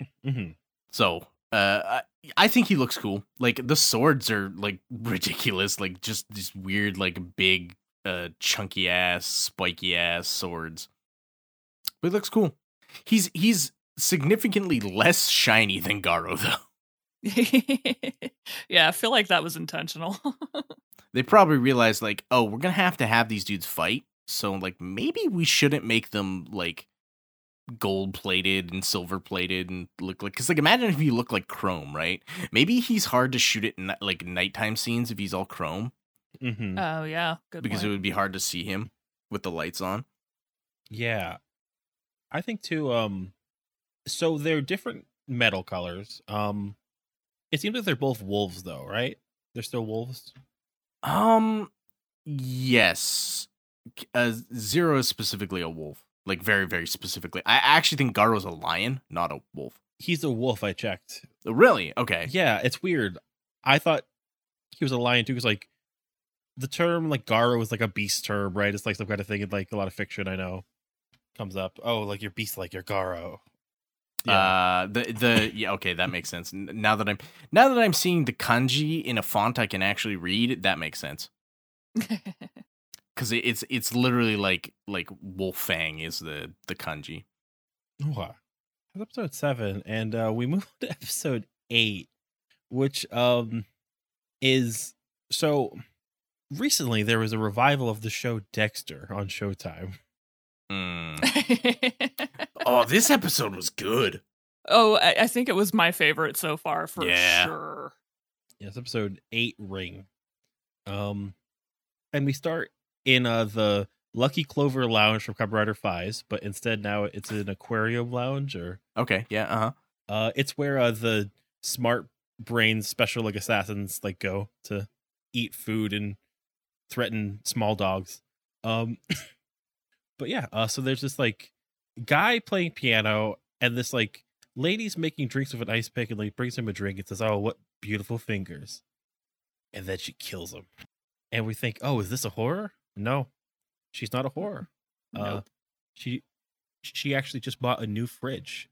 Mm-hmm. So uh, I, I think he looks cool. Like the swords are like ridiculous, like just these weird, like big, uh, chunky ass, spiky ass swords. But he looks cool. He's he's significantly less shiny than Garo though. yeah, I feel like that was intentional. They probably realized like, oh, we're gonna have to have these dudes fight. So like maybe we shouldn't make them like gold plated and silver plated and look like because like imagine if you look like chrome right maybe he's hard to shoot it in like nighttime scenes if he's all chrome Mm-hmm. oh yeah, good because it would be hard to see him with the lights on Yeah. I think too, um so they're different metal colors. Um it seems like they're both wolves though, right? They're still wolves. um yes uh, zero is specifically a wolf like very very specifically i actually think garo's a lion not a wolf He's a wolf, I checked. really okay Yeah, it's weird. I thought he was a lion too, because like the term like Garo is like a beast term, right? It's like some kind of thing in like a lot of fiction I know comes up. Oh, like you're beast like you're Garo. Uh, the the yeah, okay, that makes sense. Now that I'm now that I'm seeing the kanji in a font I can actually read, that makes sense. Because it, it's it's literally like like Wolfang is the the kanji. Oh, wow. That's episode seven, and uh, we move on to episode eight, which um is so recently there was a revival of the show Dexter on Showtime. Mm. Oh, this episode was good. oh, I, I think it was my favorite so far for Yeah. sure. Yes, episode eight ring. Um, and we start in uh the Lucky Clover Lounge from Rider Faiz, but instead now it's an aquarium lounge, or Okay, yeah, uh huh. uh, it's where uh the smart brain special like assassins like go to eat food and threaten small dogs. Um, but yeah, uh, so there's this like guy playing piano and this like lady's making drinks with an ice pick and like brings him a drink and says, "Oh, what beautiful fingers," and then she kills him. And we think, "Oh, is this a horror?" No, she's not a horror. Uh, she she actually just bought a new fridge,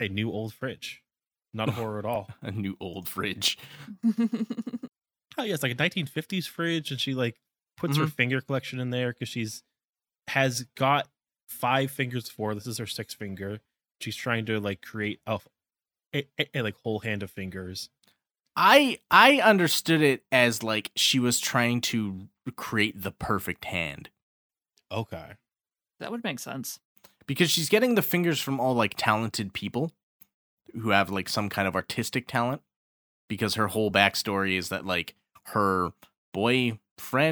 a new old fridge. Not a horror at all. A new old fridge. Oh yeah, it's like a 1950s fridge, and she like puts her finger collection in there because she's has got five fingers for this is her sixth finger. She's trying to like create a, a, a- a, like whole hand of fingers. I I understood it as like she was trying to create the perfect hand Okay. that would make sense. because she's getting the fingers from all like talented people who have like some kind of artistic talent because her whole backstory is that like her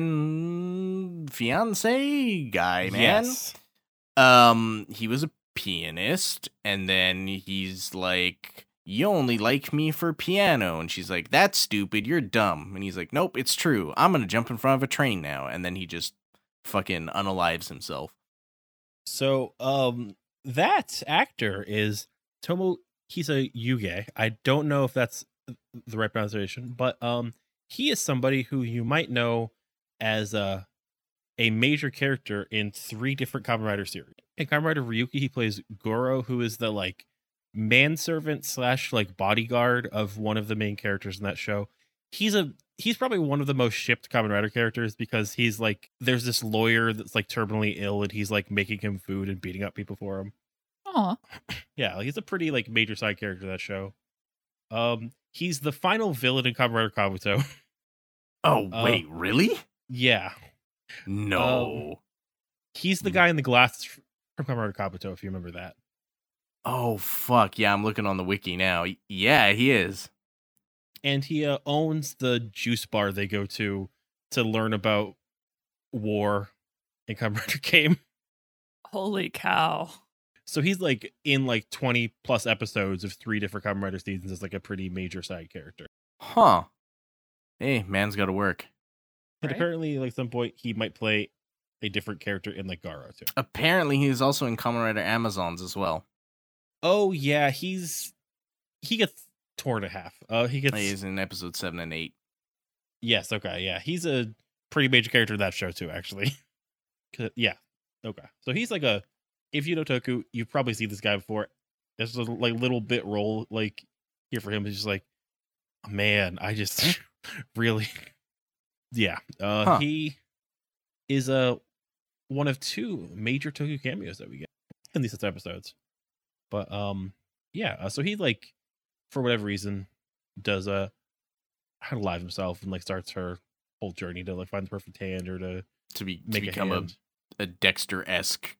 boyfriend fiance guy man Yes. um he was a pianist and then he's like you only like me for piano. And she's like that's stupid. You're dumb. And he's like nope it's true. I'm gonna jump in front of a train now. And then he just fucking unalives himself. So um that actor is Tomo Kisa Yuge. I don't know if that's the right pronunciation, but um he is somebody who you might know as a a major character in three different Kamen Rider series. In Kamen Rider Ryuki, he plays Goro, who is the like manservant slash like bodyguard of one of the main characters in that show. He's a he's probably one of the most shipped Kamen Rider characters because he's like there's this lawyer that's like terminally ill and he's like making him food and beating up people for him. Aw. Yeah, he's a pretty like major side character of that show. Um, he's the final villain in Kamen Rider Kabuto. oh Uh, wait really yeah, no he's the Hmm. guy in the glass from Kamen Rider Kabuto. If you remember that. Oh fuck yeah i'm looking on the wiki now yeah he is and he uh, owns the juice bar they go to to learn about war in Kamen Rider Gaim. Holy cow. So he's like in like 20 plus episodes of three different Kamen Rider seasons as like a pretty major side character. Huh. Hey, man's got to work. And Right. apparently, like some point, he might play a different character in like Garo too. Apparently, he's also in Kamen Rider Amazons as well. Oh yeah, he's he gets torn in half. Uh, he gets He's in episode seven and eight. yes, okay, yeah, he's a pretty major character in that show too, actually. yeah, okay, so he's like a if you know Toku, you've probably seen this guy before. There's a like little bit role like here for him. He's just like, man, I just really, yeah. Uh, Huh. he is a one of two major Toku cameos that we get in these episodes. But um, yeah. Uh, so he like, for whatever reason, does uh how to live himself and like starts her whole journey to like find the perfect hand or to To be to become a a, a Dexter esque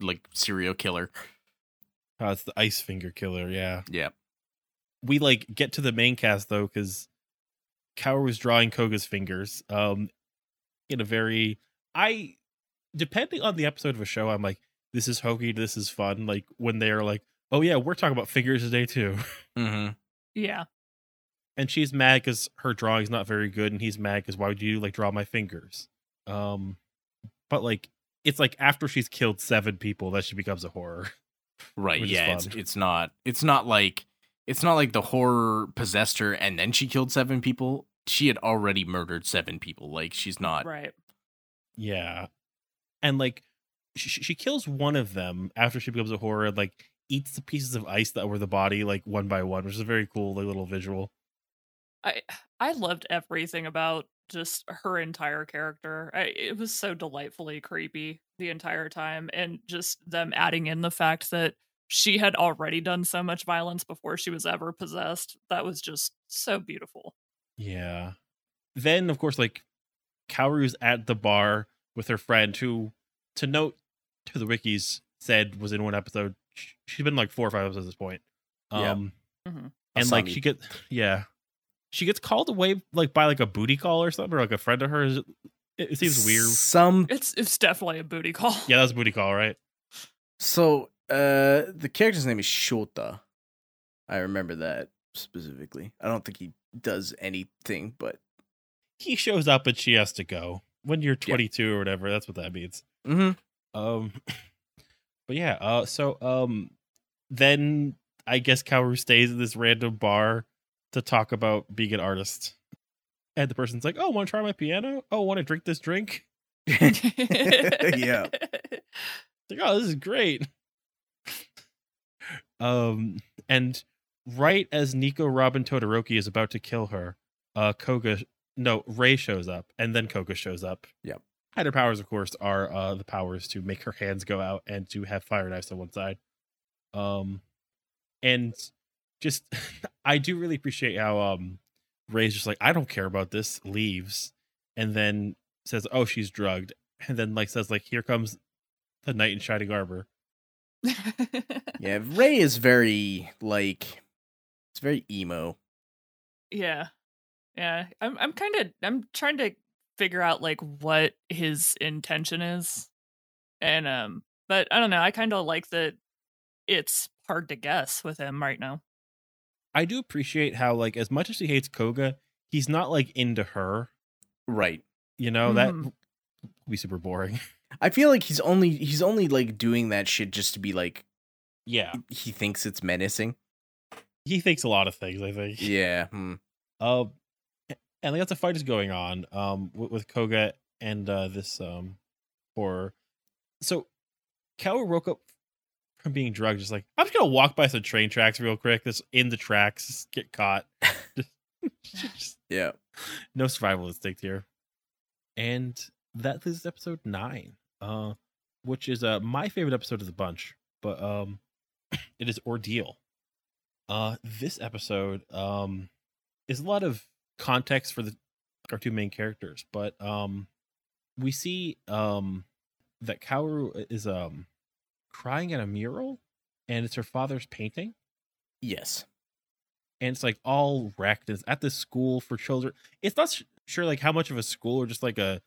like serial killer. Uh, it's the ice finger killer. Yeah. Yeah. we like get to the main cast though because Kaoru was drawing Koga's fingers um in a very I depending on the episode of a show I'm like this is hokey this is fun like when they're like oh yeah we're talking about fingers today too Mm-hmm. Yeah. and she's mad because her drawing's not very good and he's mad because why would you like draw my fingers um but like it's like after she's killed seven people that she becomes a horror Right. Yeah. It's it's not it's not like it's not like the horror possessed her and then she killed seven people. She had already murdered seven people. Like she's not. Right. Yeah. And like she, she kills one of them after she becomes a horror and like eats the pieces of ice that were the body like one by one, which is a very cool like, little visual. I I loved everything about just her entire character. I, it was so delightfully creepy the entire time, and just them adding in the fact that she had already done so much violence before she was ever possessed. That was just so beautiful. Yeah. Then of course like Kaoru's at the bar with her friend who to note to the wikis said was in one episode. She's been like four or five episodes at this point. Yeah. Um Mhm. and like she gets yeah. She gets called away like by like a booty call or something or like a friend of hers. It, it seems weird. Some It's it's definitely a booty call. Yeah, that was a booty call, right? So, uh, the character's name is Shota. I remember that specifically. I don't think he does anything, but He shows up and she has to go. When you're 22 or whatever, that's what that means. Mhm. Um, but yeah. Uh, so um, then I guess Kaoru stays at this random bar to talk about being an artist, and the person's like, "Oh, want to try my piano? Oh, want to drink this drink?" yeah. It's like, "Oh, this is great." um, and right as Nico Robin Todoroki is about to kill her, uh, Koga, no, Ray shows up, and then Koga shows up. Yep. And her powers, of course, are uh the powers to make her hands go out and to have fire knives on one side. Um, and just I do really appreciate how um Ray's just like I don't care about this, leaves, and then says, "Oh, she's drugged," and then like says like, "Here comes the knight in shining armor." yeah, Ray is very like it's very emo. Yeah. Yeah. I'm I'm kind of I'm trying to figure out like what his intention is. And um but I don't know, I kind of like that it's hard to guess with him right now. I do appreciate how like as much as he hates Koga, he's not like into her. Right. You know that Mhm. would be super boring. I feel like he's only he's only like doing that shit just to be like Yeah, he thinks it's menacing. he thinks a lot of things. I think. Yeah. hmm. Uh, and like that's a fight is going on um with, with Koga and uh this um horror. So Kaoru woke up from being drugged, just like I'm just gonna walk by some train tracks real quick. This in the tracks, get caught. Just- just Yeah. no survival instinct here. And that is episode nine, uh, which is uh my favorite episode of the bunch. But um, it is ordeal. Uh, this episode um is a lot of context for the our two main characters, but um, we see um that Kaoru is um crying at a mural, and it's her father's painting Yes. and it's like all wrecked. It's at this school for children. It's not sure like how much of a school or just like a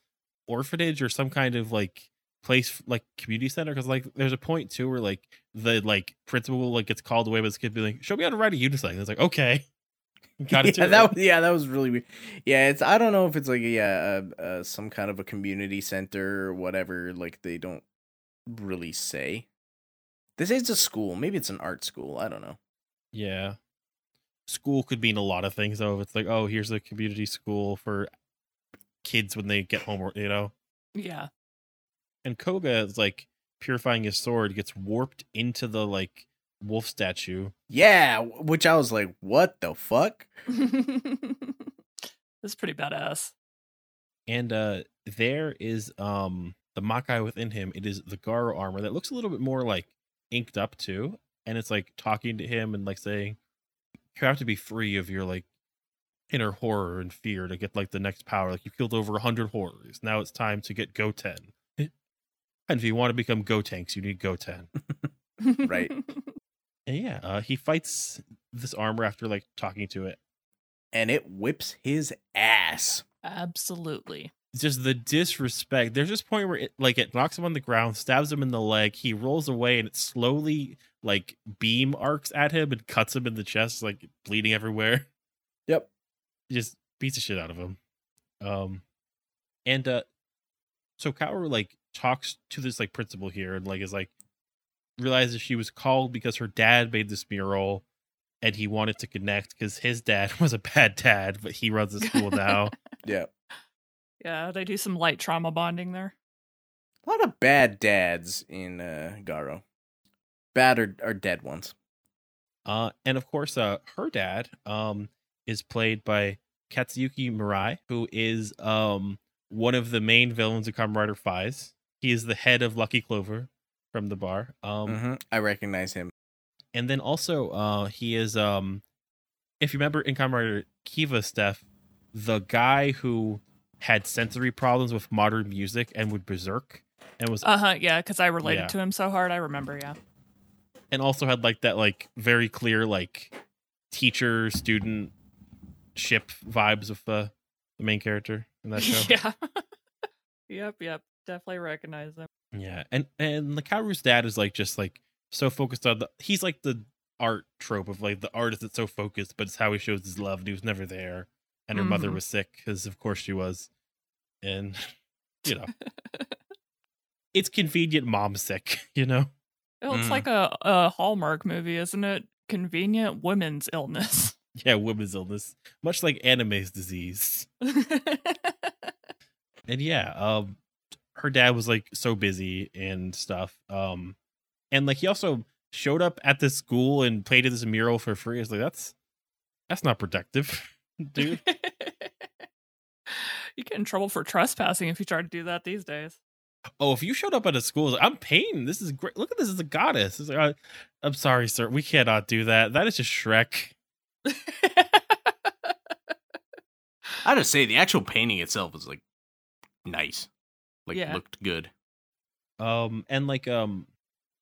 orphanage or some kind of like place like community center because like there's a point too where like the like principal like gets called away by this kid being like, show me how to ride a unicycle. It's like okay, got yeah, to that was, yeah, that was really weird. Yeah, it's I don't know if it's like yeah, uh, uh, some kind of a community center or whatever. Like they don't really say. This is a school. Maybe it's an art school. I don't know. Yeah. School could mean a lot of things though. If it's like, oh, here's a community school for kids when they get home, you know. Yeah. And Koga is like purifying his sword, gets warped into the like wolf statue. Yeah, which I was like, what the fuck? That's pretty badass. And uh there is um the Makai within him. It is the Garo armor that looks a little bit more like inked up too. And it's like talking to him and like saying, You have to be free of your like inner horror and fear to get like the next power. Like you killed over a hundred horrors. Now it's time to get Goten. And if you want to become Gotenks, you need Goten. Right. And yeah, uh, he fights this armor after like talking to it. And it whips his ass. Absolutely. Just the disrespect. There's this point where it like it knocks him on the ground, stabs him in the leg. He rolls away, and it slowly like beam arcs at him and cuts him in the chest, like bleeding everywhere. Yep. Just beats the shit out of him. Um, and uh, so Kaoru like talks to this like principal here and like is like realizes she was called because her dad made this mural and he wanted to connect because his dad was a bad dad, but he runs the school now. Yeah. Yeah, they do some light trauma bonding there. A lot of bad dads in uh, Garo. Bad or, or dead ones. Uh, and of course, uh, her dad um is played by Katsuyuki Murai, who is um one of the main villains of Kamen Rider Faiz. He is the head of Lucky Clover from the bar. Um, hmm I recognize him. and then also uh he is um if you remember in Kamen Rider Kiva Steph, the guy who had sensory problems with modern music and would berserk and was Uh huh. Yeah, because I related Yeah. to him so hard. I remember. Yeah. and also had like that like very clear like teacher student ship vibes with the the main character in that show. yeah. yep. Yep. Definitely recognize him. Yeah, and and the Kaoru's dad is like just like so focused on the. He's like the art trope of like the artist that's so focused, but it's how he shows his love. And he was never there, and her mother Mhm. was sick because of course she was, and you know it's convenient mom sick. You know, It looks Mm. like a, a Hallmark movie, isn't it? Convenient women's illness. yeah, women's illness, much like anime's disease. and yeah um her dad was like so busy and stuff um and like he also showed up at the school and painted this mural for free. It's like that's that's not productive dude. You get in trouble for trespassing if you try to do that these days. oh if you showed up at a school like, i'm paying this is great. Look at this as a goddess. It's like, "Uh, i'm sorry sir. We cannot do that. That is just shrek. I just say the actual painting itself is like nice. Like Yeah. looked good. Um, and like um,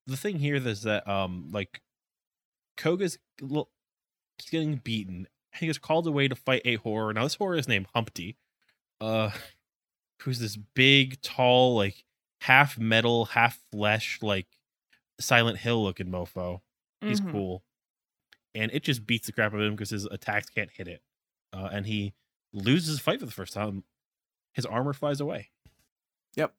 the thing here is that um, like Koga's little, he's getting beaten. He gets called away to fight a horror. Now this horror is named Humpty, uh, who's this big, tall, like half metal, half flesh, like Silent Hill looking mofo. He's Mhm. cool, and it just beats the crap out of him because his attacks can't hit it, uh, and he loses his fight for the first time. His armor flies away. Yep.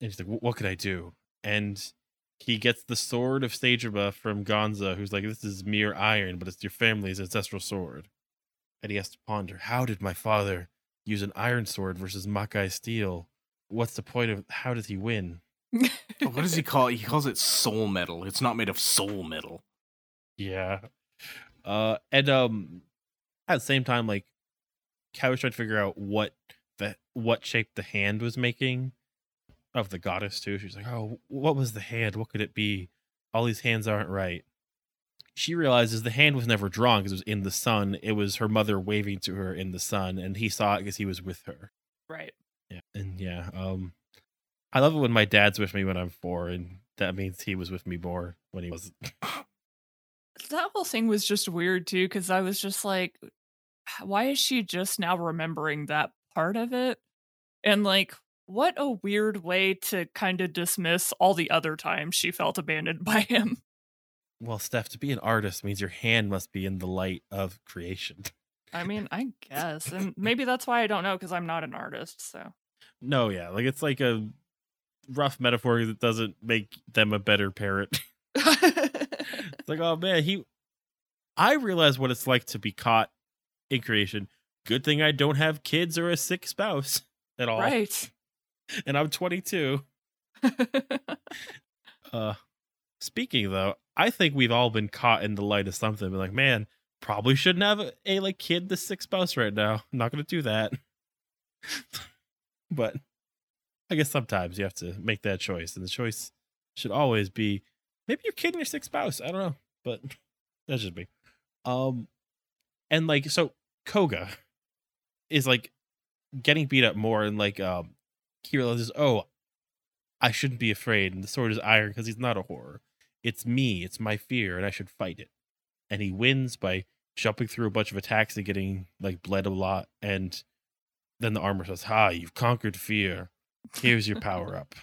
And he's like, "What could I do?" And he gets the sword of Stajaba from Gonza, who's like, "This is mere iron, but it's your family's ancestral sword." And he has to ponder: How did my father use an iron sword versus Makai steel? What's the point of? How does he win? What does he call it? He calls it soul metal. It's not made of soul metal. Yeah. Uh and um at the same time like Kat was trying to figure out what the what shape the hand was making of the goddess too. She's like, "Oh, what was the hand? What could it be? All these hands aren't right." She realizes the hand was never drawn because it was in the sun. It was her mother waving to her in the sun, and he saw it because he was with her. right. Yeah, and yeah, um, I love it when my dad's with me when I'm four, and that means he was with me more when he was. That whole thing was just weird too, because I was just like, why is she just now remembering that part of it? And like, What a weird way to kind of dismiss all the other times she felt abandoned by him. Well, Steph, to be an artist means your hand must be in the light of creation. I mean, I guess. And maybe that's why I don't know because I'm not an artist. So, No, yeah, like it's like a rough metaphor that doesn't make them a better parent. It's like, oh man, he. I realize what it's like to be caught in creation. Good thing I don't have kids or a sick spouse at all. right. And I'm 22. Uh, speaking though, I think we've all been caught in the light of something. Like, man, probably shouldn't have a, a like kid, the sick spouse right now. I'm not gonna do that. but I guess sometimes you have to make that choice, and the choice should always be maybe you're kidding your sick spouse. I don't know, but that's just me. Um, and like so, Koga is like getting beat up more, and like um, he realizes, oh, I shouldn't be afraid, and the sword is iron because he's not a horror. It's me, it's my fear, and I should fight it. And he wins by jumping through a bunch of attacks and getting like bled a lot, and then the armor says, "Ha, you've conquered fear. Here's your power up,"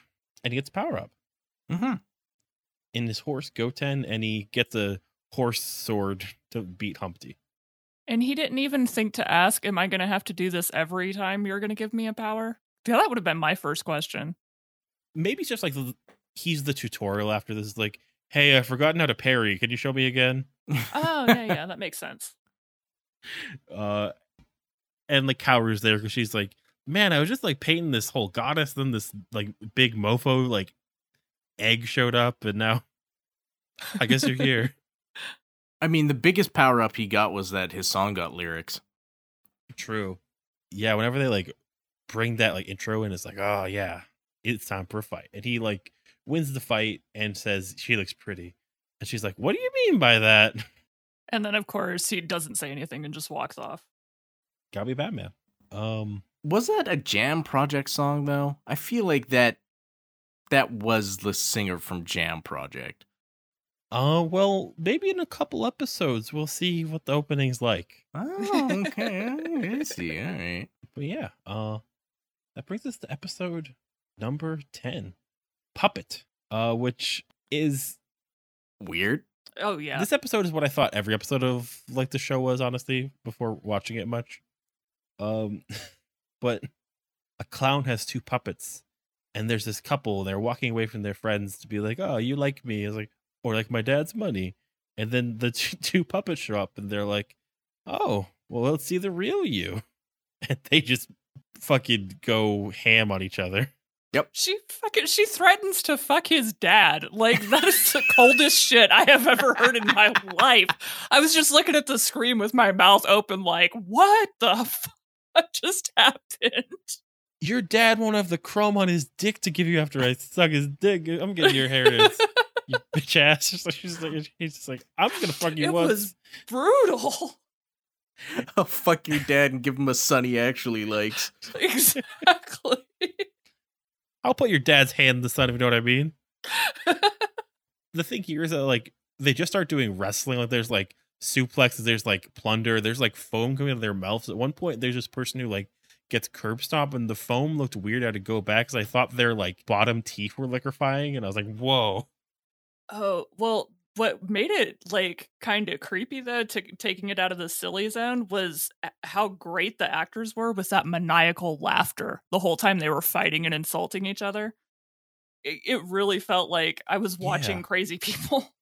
and he gets power up Mm-hmm. in his horse Goten, and he gets a horse sword to beat Humpty. And he didn't even think to ask, Am I going to have to do this every time you're going to give me a power? Yeah, that would have been my first question. Maybe it's just like the, he's the tutorial after this. Like, hey, I've forgotten how to parry. Can you show me again? Oh, yeah, yeah, that makes sense. Uh, and like Kaoru's there because she's like, man, I was just like painting this whole goddess, then this like big mofo like egg showed up, and now I guess you're here. I mean, the biggest power up he got was that his song got lyrics. True. Yeah, whenever they like bring that like intro in, it's like, oh yeah, it's time for a fight. And he like wins the fight and says she looks pretty. And she's like, What do you mean by that? And then, of course, he doesn't say anything and just walks off. Gotta be Batman. Um Was that a Jam Project song though? I feel like that that was the singer from Jam Project. uh well, maybe in a couple episodes we'll see what the opening's like. Oh, okay. I see. All right. But yeah, uh that brings us to episode number 10. Puppet. Uh which is Weird. Oh, yeah. This episode is what I thought every episode of like the show was, honestly, before watching it much. Um, but a clown has two puppets, and there's this couple. They're walking away from their friends to be like, "Oh, you like me?" It's like, or like my dad's money. And then the two, two puppets show up, and they're like, "Oh, well, let's see the real you." And they just fucking go ham on each other. Yep. She fucking she threatens to fuck his dad. Like that is the coldest shit I have ever heard in my life. I was just looking at the screen with my mouth open, like, what the fuck just happened? Your dad won't have the chrome on his dick to give you after I suck his dick. I'm getting your inheritance. you bitch ass. Just like, she's like, he's just like, I'm gonna fuck you It once. was brutal. Oh, fuck your dad and give him a son he actually likes. Exactly. I'll put your dad's hand in the sun if you know what I mean. The thing here is that like they just start doing wrestling. Like there's like suplexes, there's like plunder, there's like foam coming out of their mouths. At one point, there's this person who like gets curb stomp, and the foam looked weird. I had to go back because I thought their like bottom teeth were liquefying, and I was like, whoa. Oh, well, what made it like kind of creepy though, to taking it out of the silly zone was how great the actors were with that maniacal laughter the whole time they were fighting and insulting each other. It, it really felt like I was watching Yeah. crazy people.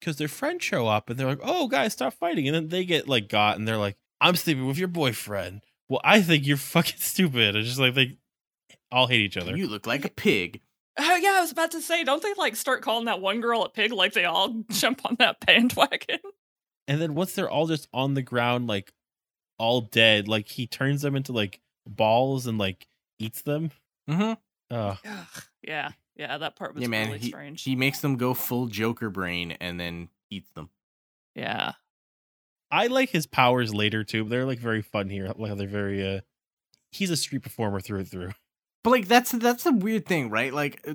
because their friends show up and they're like, "Oh, guys, stop fighting!" And then they get like got, and they're like, "I'm sleeping with your boyfriend." Well, I think you're fucking stupid. It's just like they all hate each other. You look like a pig. Oh yeah, I was about to say, don't they like start calling that one girl a pig like they all jump on that bandwagon? and then once they're all just on the ground, like all dead, like he turns them into like balls and like eats them. Mm-hmm. Uh, Ugh, yeah, yeah, that part was Yeah, man. really he, strange. he makes them go full Joker brain and then eats them. yeah. I like his powers later too. They're like very fun here. Like they're very. uh He's a street performer through and through. But like that's that's the weird thing, right? Like uh,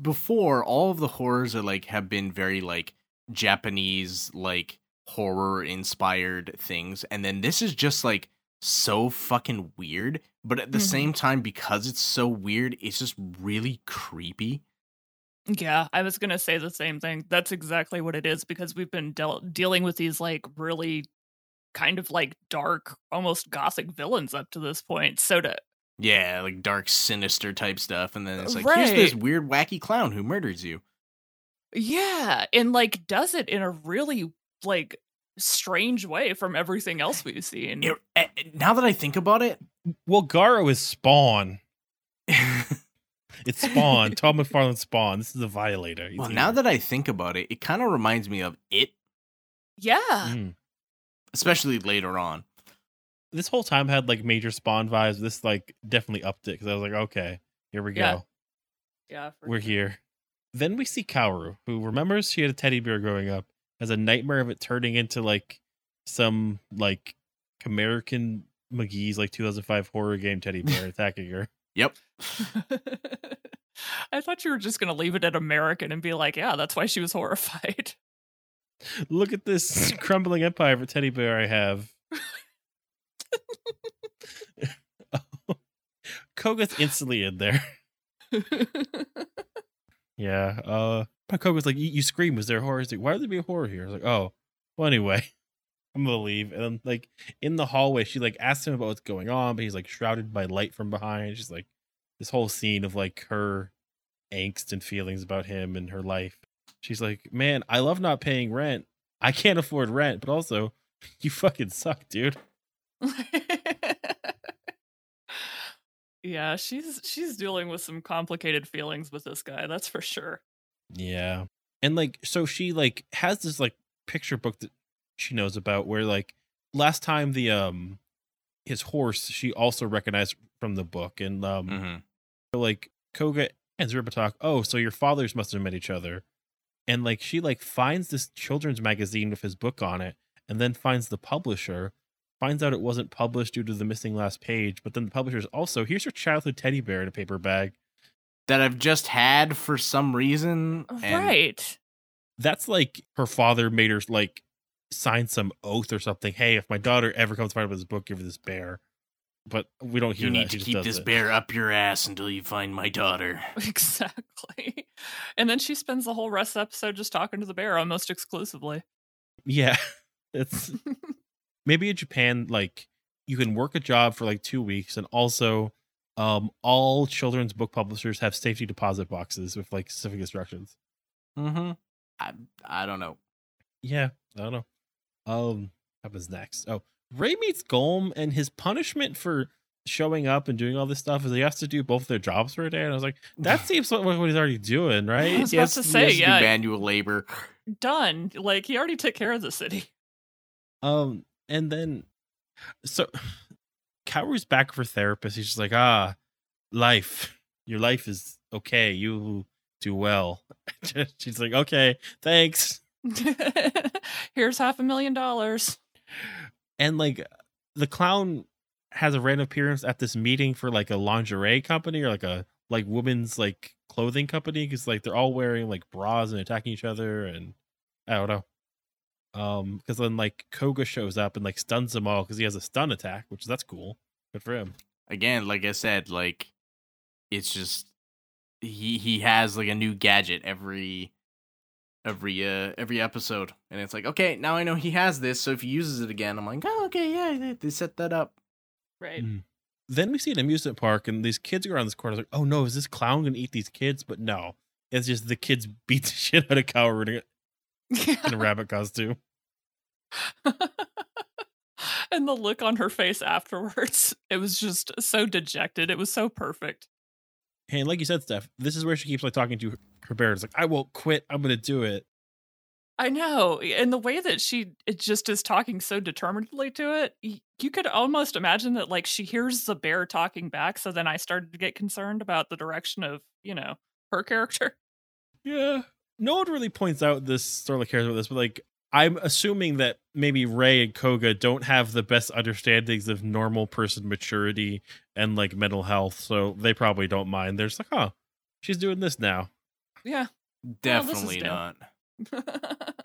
before, all of the horrors are like have been very like Japanese like horror inspired things, and then this is just like so fucking weird, but at the Mhm. same time, because it's so weird, it's just really creepy. Yeah, I was gonna say the same thing. That's exactly what it is because we've been del- dealing with these like really kind of like dark, almost gothic villains up to this point. So to Yeah, like dark, sinister type stuff, and then it's like here's this weird, wacky clown who murders you. yeah, and like does it in a really like strange way from everything else we've seen. It- eh, now that I think about it, Well, Garo is Spawn. It's Spawn. Tom McFarlane Spawn. This is a violator. He's well, here. now that I think about it, it kind of reminds me of it, yeah, Mm. especially later on. This whole time had like major Spawn vibes. This like definitely upped it because I was like, okay, here we go. Yeah. yeah, We're sure. here. Then we see Kaoru, who remembers she had a teddy bear growing up, has a nightmare of it turning into like some like American McGee's like 2005 horror game teddy bear attacking her. Yep. I thought you were just gonna leave it at American and be like, yeah, that's why she was horrified. Look at this crumbling empire of a teddy bear I have. Koga's instantly in there. Yeah. Uh but Koga's like, you, you scream, was there a horror? He's like, Why would there be a horror here? I was like, oh, well anyway. I'm gonna leave. And then like in the hallway, she like asks him about what's going on, but he's like shrouded by light from behind. She's like this whole scene of like her angst and feelings about him and her life. She's like, Man, I love not paying rent. I can't afford rent, but also you fucking suck, dude. Yeah, she's she's dealing with some complicated feelings with this guy, that's for sure. Yeah. And like so she like has this like picture book that she knows about where like last time the um his horse she also recognized from the book and um hmm so, like Koga and Zaruba talk, oh, so your fathers must have met each other. And like she like finds this children's magazine with his book on it and then finds the publisher, finds out it wasn't published due to the missing last page, but then the publisher's also here's your childhood teddy bear in a paper bag. That I've just had for some reason. Oh, right. that's like her father made her like sign some oath or something. Hey, if my daughter ever comes to find out about this book, give her this bear. But we don't hear You need She to just keep this it. bear up your ass until you find my daughter. Exactly. And then she spends the whole rest of the episode just talking to the bear almost exclusively. Yeah, it's maybe in Japan, like you can work a job for like two weeks, and also, um, all children's book publishers have safety deposit boxes with like specific instructions. Mm-hmm. I I don't know. Yeah, I don't know. Um, what happens next? Oh, Ray meets Golm, and his punishment for showing up and doing all this stuff is he has to do both their jobs for a day. And I was like, that seems like what he's already doing, I right? was He about has- to say, has to do yeah. manual labor. Done. Like he already took care of the city. Um, and then so Kaoru's back for therapist. He's just like, ah, life, your life is okay. You do well. She's like, okay, thanks. Here's half a million dollars. And like the clown has a random appearance at this meeting for like a lingerie company or like a like women's like clothing company because like they're all wearing like bras and attacking each other and I don't know. Um, because then like Koga shows up and like stuns them all because he has a stun attack, which that's cool. Good for him. Again, like I said, like it's just he he has like a new gadget every every uh every episode, and it's like okay, now I know he has this. So if he uses it again, I'm like, oh okay, yeah, they, they set that up. Right. Mm. Then we see an amusement park, and these kids are around this corner. Like, oh no, is this clown gonna eat these kids? But no, it's just the kids beat the shit out of Kaoru in a- in a rabbit costume. and the look on her face afterwards, it was just so dejected. It was so perfect. Hey, and like you said, Steph, this is where she keeps like talking to her, her bear. It's like, I won't quit. I'm gonna do it. I know. And the way that she it just is talking so determinedly to it, you could almost imagine that like she hears the bear talking back. So then I started to get concerned about the direction of, you know, her character. Yeah. No one really points out this sort of like cares about this, but like I'm assuming that maybe Ray and Koga don't have the best understandings of normal person maturity and like mental health, so they probably don't mind. They're just like, oh, she's doing this now. Yeah. Definitely new. not.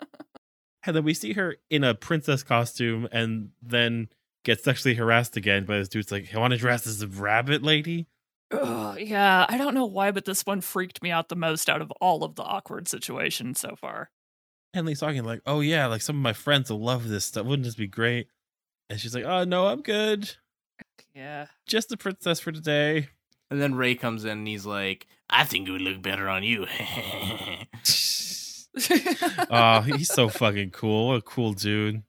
And then we see her in a princess costume, and then gets sexually harassed again by this dude's like, I want to dress as a rabbit lady. Ugh, yeah, I don't know why, but this one freaked me out the most out of all of the awkward situations so far. And he's talking like, oh yeah, like some of my friends will love this stuff. Wouldn't this be great? And she's like, oh no, I'm good. Yeah. Just the princess for today. And then Ray comes in and he's like, I think it would look better on you. oh, he's so fucking cool. What a cool dude.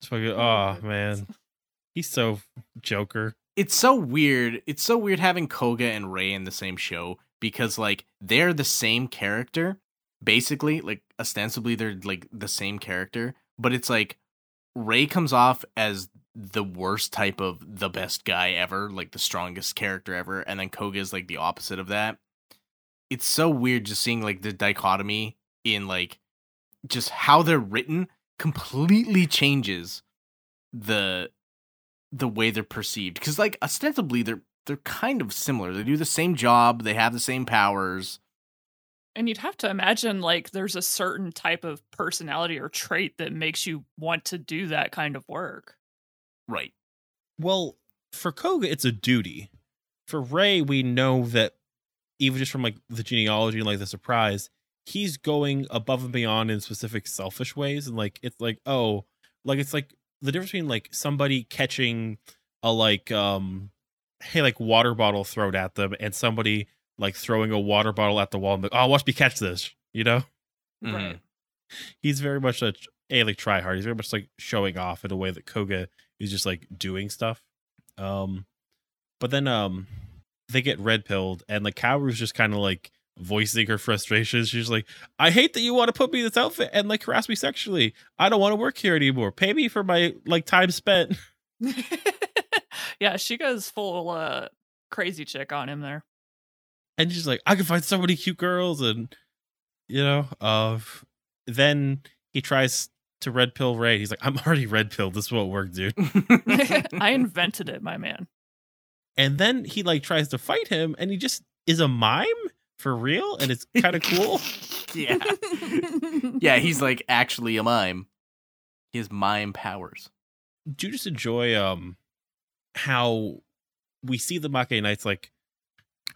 It's fucking, oh man. He's so Joker. It's so weird. It's so weird having Koga and Ray in the same show because like they're the same character, basically. Like ostensibly they're like the same character, but it's like Ray comes off as the worst type of the best guy ever, like the strongest character ever, and then Koga is like the opposite of that. It's so weird just seeing like the dichotomy in like just how they're written completely changes the the way they're perceived because like ostensibly they're they're kind of similar they do the same job they have the same powers And you'd have to imagine like there's a certain type of personality or trait that makes you want to do that kind of work. right Well, for Koga, it's a duty. For Ray, we know that even just from like the genealogy and like the surprise, he's going above and beyond in specific selfish ways. And like it's like, oh, like it's like the difference between like somebody catching a like um hey, like water bottle thrown at them and somebody like throwing a water bottle at the wall and like, oh watch me catch this, you know? Mhm. Right. He's very much a a like try hard. He's very much like showing off in a way that Koga is just like doing stuff. Um but then um they get red pilled and like Kaoru's just kind of like voicing her frustrations. She's like, I hate that you want to put me in this outfit and like harass me sexually. I don't want to work here anymore. Pay me for my like time spent. yeah, she goes full uh crazy chick on him there. And she's like, I can find so many cute girls and you know, uh then he tries to red pill Ray. He's like, I'm already red pilled. This won't work, dude. I invented it, my man. and then he like tries to fight him and he just is a mime for real? And it's kind of cool? Yeah. Yeah he's like actually a mime. He has mime powers. Do you just enjoy um how we see the Makai Knights like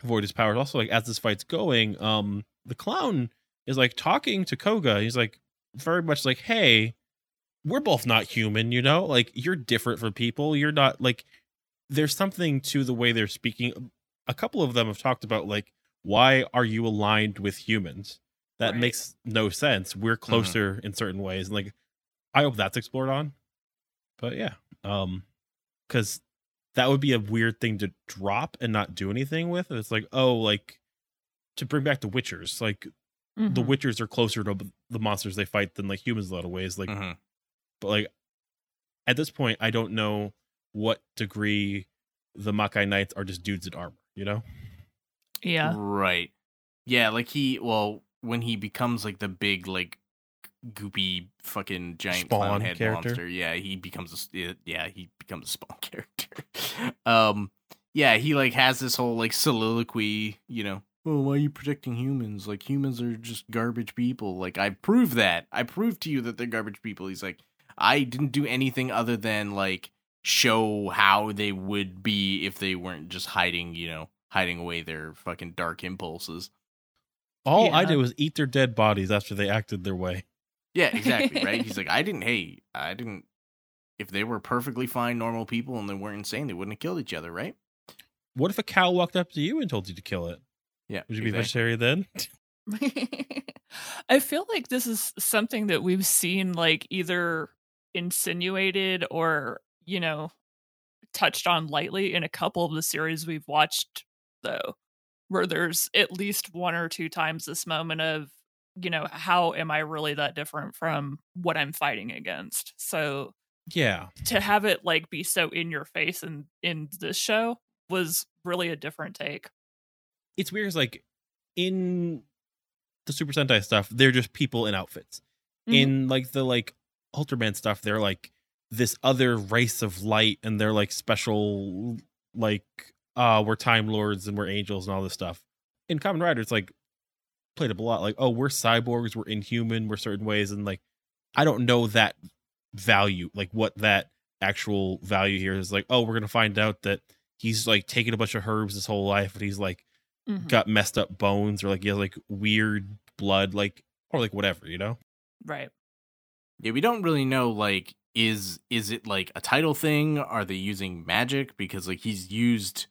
avoid his powers? Also like as this fight's going um the clown is like talking to Koga. He's like very much like hey we're both not human you know? Like you're different from people. You're not like there's something to the way they're speaking. A couple of them have talked about like why are you aligned with humans that Right. makes no sense we're closer in certain ways and like i hope that's explored on but yeah um because that would be a weird thing to drop and not do anything with it's like oh like to bring back the witchers like the Mhm. witchers are closer to the monsters they fight than like humans a lot of ways like Mhm. but like at this point i don't know what degree the makai knights are just dudes in armor you know yeah. right. Yeah like he well when he becomes like the big like goopy fucking giant Spawn clown head character. monster yeah he becomes a yeah, he becomes a spawn character. Um yeah he like has this whole like soliloquy you know oh why are you protecting humans? Like humans are just garbage people. Like i proved that. I proved to you that they're garbage people. He's like i didn't do anything other than like show how they would be if they weren't just hiding you know hiding away their fucking dark impulses. All i did was eat their dead bodies after they acted their way. Yeah exactly right? He's like i didn't hey i didn't if they were perfectly fine normal people and they weren't insane they wouldn't have killed each other right? What if a cow walked up to you and told you to kill it? Yeah would you be exactly. vegetarian then? I feel like this is something that we've seen like either insinuated or, you know, touched on lightly in a couple of the series we've watched though, where there's at least one or two times this moment of, you know, how am I really that different from what I'm fighting against? So yeah to have it like be so in your face and in this show was really a different take. it's weird 'cause, like in the super sentai stuff they're just people in outfits Mhm. in like the like ultraman stuff they're like this other race of light and they're like special like uh we're time lords and we're angels and all this stuff in Kamen Rider it's like played up a lot like oh we're cyborgs we're inhuman we're certain ways and like i don't know that value like what that actual value here is like, oh, we're gonna find out that he's like taking a bunch of herbs his whole life, and he's like Mhm. got messed up bones or like he has like weird blood, like or like whatever, you know? Right. Yeah, we don't really know like is is it like a title thing? Are they using magic? Because like he's used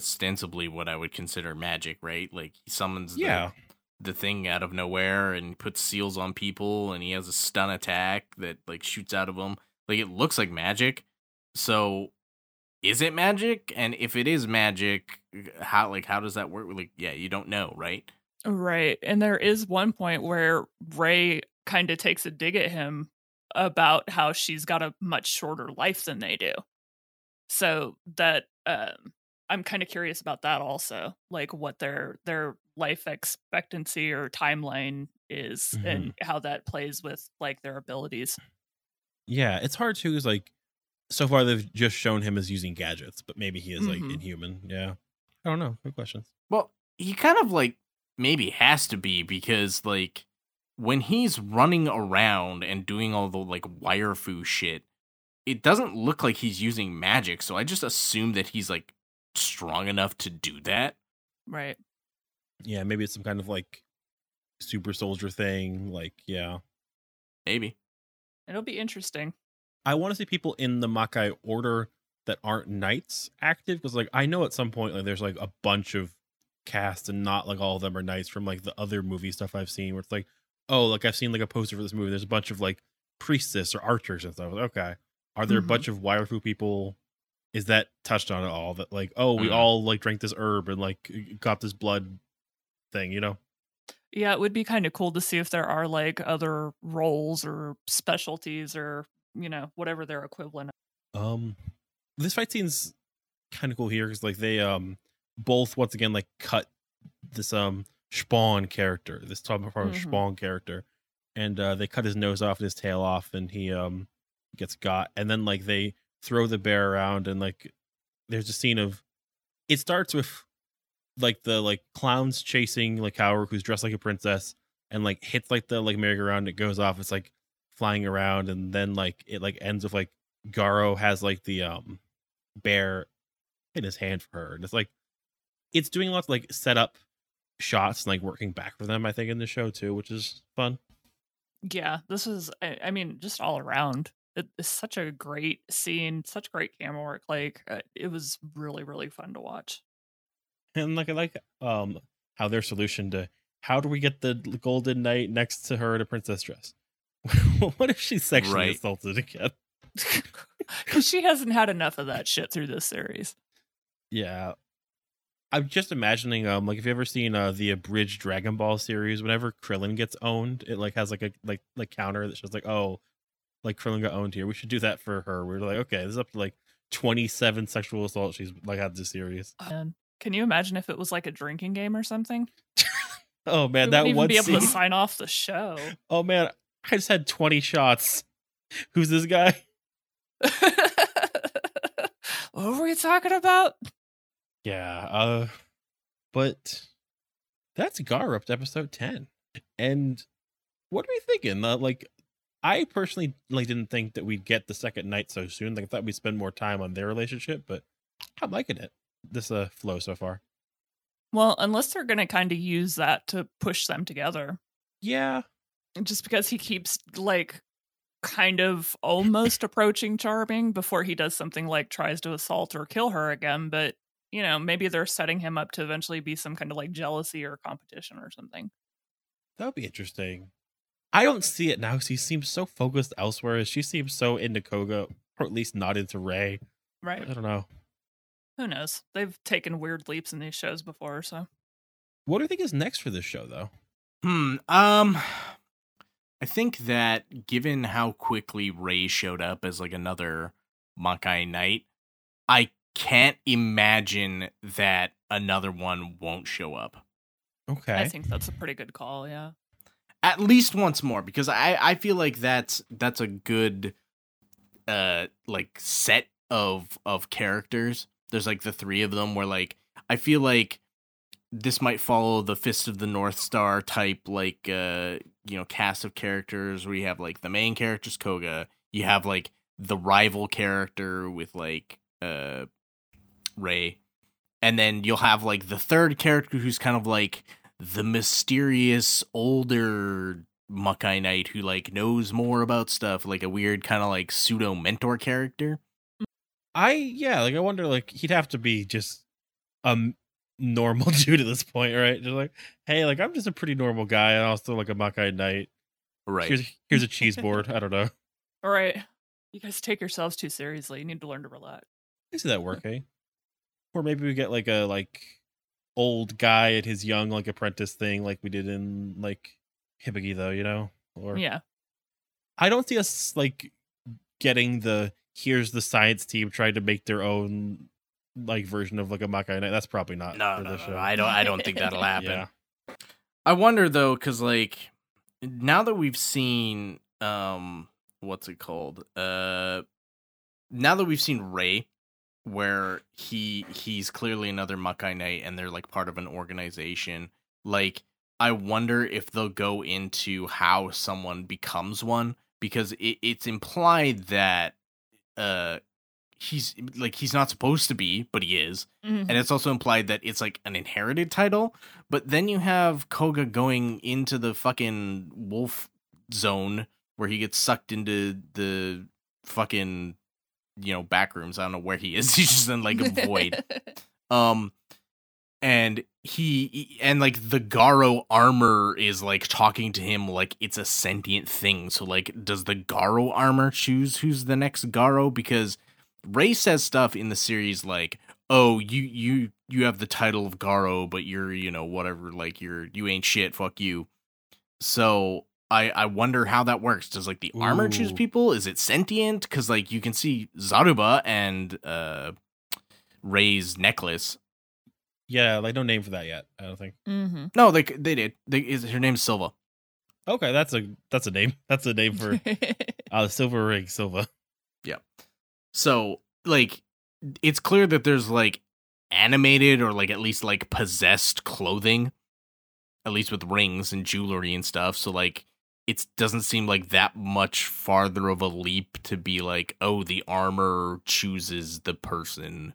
ostensibly what I would consider magic, right? Like he summons the- the, thing out of nowhere and puts seals on people and he has a stun attack that like shoots out of him. Like it looks like magic. So is it magic? And if it is magic, how like how does that work? Like yeah, you don't know, right? Right. And there is one point where Ray kind of takes a dig at him about how she's got a much shorter life than they do. So that um I'm kind of curious about that also, like what their their life expectancy or timeline is and how that plays with like their abilities. Yeah, it's hard too. Is like so far they've just shown him as using gadgets, but maybe he is like Mhm. inhuman. Yeah, I don't know. Good questions. Well, he kind of like maybe has to be because like when he's running around and doing all the like wire fu shit, it doesn't look like he's using magic. So I just assume that he's like strong enough to do that. Right. Yeah, maybe it's some kind of like super soldier thing. Like, yeah, Maybe. It'll be interesting. I want to see people in the Makai order that aren't knights active because, like, I know at some point like there's like a bunch of cast and not like all of them are knights from like the other movie stuff I've seen where it's like, oh, like I've seen like a poster for this movie. There's a bunch of like priestess or archers and stuff. Like, Okay, are there Mhm. a bunch of Waifu people? Is that touched on at all? That like, oh, we Mm. all like drank this herb and like got this blood thing, you know? Yeah, it would be kind of cool to see if there are like other roles or specialties or, you know, whatever their equivalent. Um, this fight scene's kind of cool here because like they um both once again like cut this um Spawn character, this Tom Hardy Mhm. Spawn character, and uh they cut his nose off and his tail off, and he um gets got, and then like they throw the bear around, and like there's a scene of it starts with like the like clowns chasing like Kaoru who's dressed like a princess and like hits like the like merry-go-round it goes off it's like flying around and then like it like ends with like Garo has like the um bear in his hand for her and it's like it's doing lots of like set up shots and like working back for them I think in the show too which is fun Yeah, this is, I, I mean, just all around. It, it's such a great scene, such great camera work. Like, uh, it was really, really fun to watch. and like I like um how their solution to how do we get the golden knight next to her in a princess dress what if she's sexually Right. assaulted again Because she hasn't had enough of that shit through this series. Yeah. I'm just imagining um like if you've ever seen uh the abridged Dragon Ball series, whenever Krillin gets owned, it like has like a like like counter that shows like, oh, like Krillin got owned here. We should do that for her. We're like, okay, this is up to like twenty seven sexual assaults she's like had this series. And can you imagine if it was like a drinking game or something? Oh man, we that one be able scene. to sign off the show. Oh man, I just had twenty shots. Who's this guy? what were we talking about? Yeah, uh but that's Garo up to episode 10. And what are we thinking? Uh, like I personally like didn't think that we'd get the second knight so soon. Like I thought we'd spend more time on their relationship, but I'm liking it. This uh flow so far. Well, unless they're going to kind of use that to push them together. Yeah. just because he keeps like kind of almost approaching charming before he does something like tries to assault or kill her again but you know maybe they're setting him up to eventually be some kind of like jealousy or competition or something That would be interesting. I don't see it now because he seems so focused elsewhere. She seems so into Koga, or at least not into Ray. right I don't know. who knows they've taken weird leaps in these shows before so What do you think is next for this show, though? Hmm. Um. I think that given how quickly Ray showed up as like another Makai Knight, I can't imagine that another one won't show up. Okay. i think that's a pretty good call yeah At least once more, because I I feel like that's that's a good uh like set of of characters. There's like the three of them where like I feel like this might follow the Fist of the North Star type like uh you know cast of characters where you have like the main characters Koga, you have like the rival character with like uh Ray. And then you'll have like the third character who's kind of like the mysterious older Makai Knight who like knows more about stuff, like a weird kind of like pseudo mentor character. Mm, I yeah, like I wonder like he'd have to be just a m- normal dude at this point, right? Just like, hey, like I'm just a pretty normal guy and also like a Makai Knight. Right. Here's here's a cheese board. I don't know. All right. You guys take yourselves too seriously. You need to learn to relax. I see that working. Eh? Or maybe we get like a like old guy at his young like apprentice thing, like we did in like Hibiki, though, you know. Or Yeah. I don't see us like getting the here's the science team trying to make their own like version of like a Makai Knight. That's probably not no, for no, the no, show. no, I don't I don't think that'll happen. Yeah. I wonder though, because like now that we've seen um what's it called? Uh now that we've seen Ray, where he he's clearly another Makai Knight and they're like part of an organization, like I wonder if they'll go into how someone becomes one because it, it's implied that uh he's like he's not supposed to be, but he is Mhm. and it's also implied that it's like an inherited title. But then you have Koga going into the fucking wolf zone where he gets sucked into the fucking you know back rooms. I don't know where he is. He's just in like a void. Um, and he and like the Garo armor is like talking to him like it's a sentient thing. So like, does the Garo armor choose who's the next Garo? Because Ray says stuff in the series like, "Oh, you you you have the title of Garo, but you're you know whatever, like you're you ain't shit, fuck you." So I I wonder how that works. Does like the armor choose people? Is it sentient? Because like you can see Zaruba and uh Ray's necklace. Yeah, like no name for that yet. I don't think. mm-hmm. No, they they did. They, is her name's Silva. Okay, that's a that's a name. That's a name for uh Silver Ring Silva. Yeah. So like it's clear that there's like animated or like at least like possessed clothing, at least with rings and jewelry and stuff. So like it doesn't seem like that much farther of a leap to be like, oh, the armor chooses the person.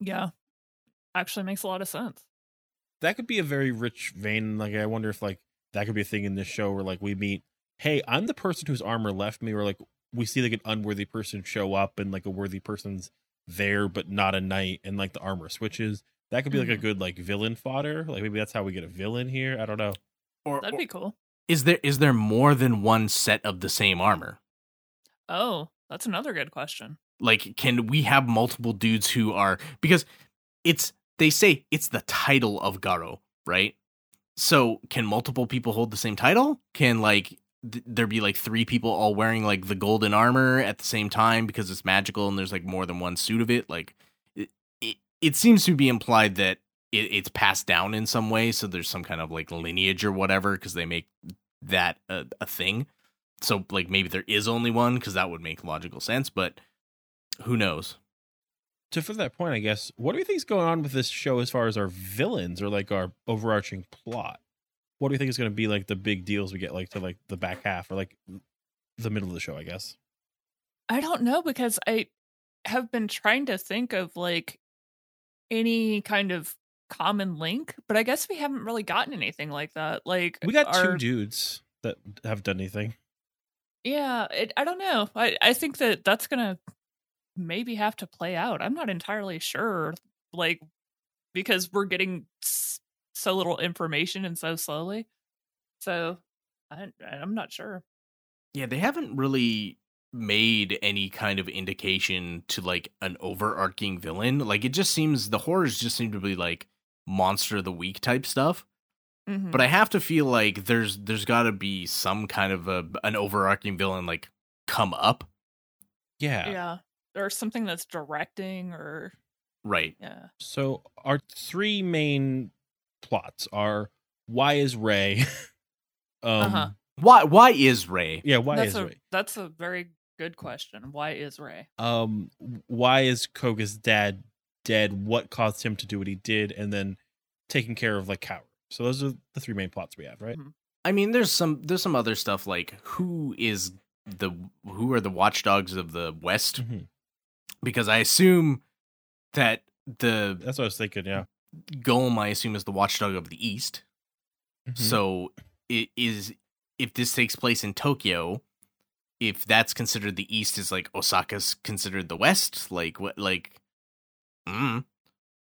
yeah. Actually makes a lot of sense. That could be a very rich vein. Like I wonder if like that could be a thing in this show where like we meet, hey, I'm the person whose armor left me, or like we see like an unworthy person show up and like a worthy person's there but not a knight and like the armor switches. That could be like a Mhm. good like villain fodder. Like maybe that's how we get a villain here. I don't know. Or, That'd be cool. Is there is there more than one set of the same armor? Oh, that's another good question. Like, can we have multiple dudes who are because it's they say it's the title of Garo, right? So can multiple people hold the same title? Can like th- there be like three people all wearing like the golden armor at the same time because it's magical and there's like more than one suit of it? Like it, it, it seems to be implied that it, it's passed down in some way, so there's some kind of like lineage or whatever because they make that a, a thing. So like maybe there is only one because that would make logical sense, but who knows? To for that point, I guess, what do you think is going on with this show as far as our villains or like our overarching plot? What do you think is going to be like the big deals we get like to like the back half or like the middle of the show? I guess. I don't know because I have been trying to think of like any kind of common link, but I guess we haven't really gotten anything like that. Like We got our- two dudes that have done anything. Yeah, it, I don't know. I I think that that's gonna maybe have to play out. I'm not entirely sure, like because we're getting so little information and so slowly. So I I'm not sure. Yeah, they haven't really made any kind of indication to like an overarching villain. Like it just seems the horrors just seem to be like monster of the week type stuff. Mhm. But I have to feel like there's there's got to be some kind of a an overarching villain like come up, Yeah. yeah, or something that's directing or right? yeah. So our three main plots are why is Ray? um Uh-huh. Why why is Ray? yeah, why that's is a Ray? that's a very good question. Why is Ray? Um why is Koga's dad dead? What caused him to do what he did? And then taking care of like Kaoru. So those are the three main plots we have, right? Mhm. I mean, there's some there's some other stuff like who is the who are the watchdogs of the West Mhm. because I assume that the That's what I was thinking. Yeah. Golem I assume is the watchdog of the East. Mhm. So it is if this takes place in Tokyo, if that's considered the East is like Osaka's considered the West, like what like mm,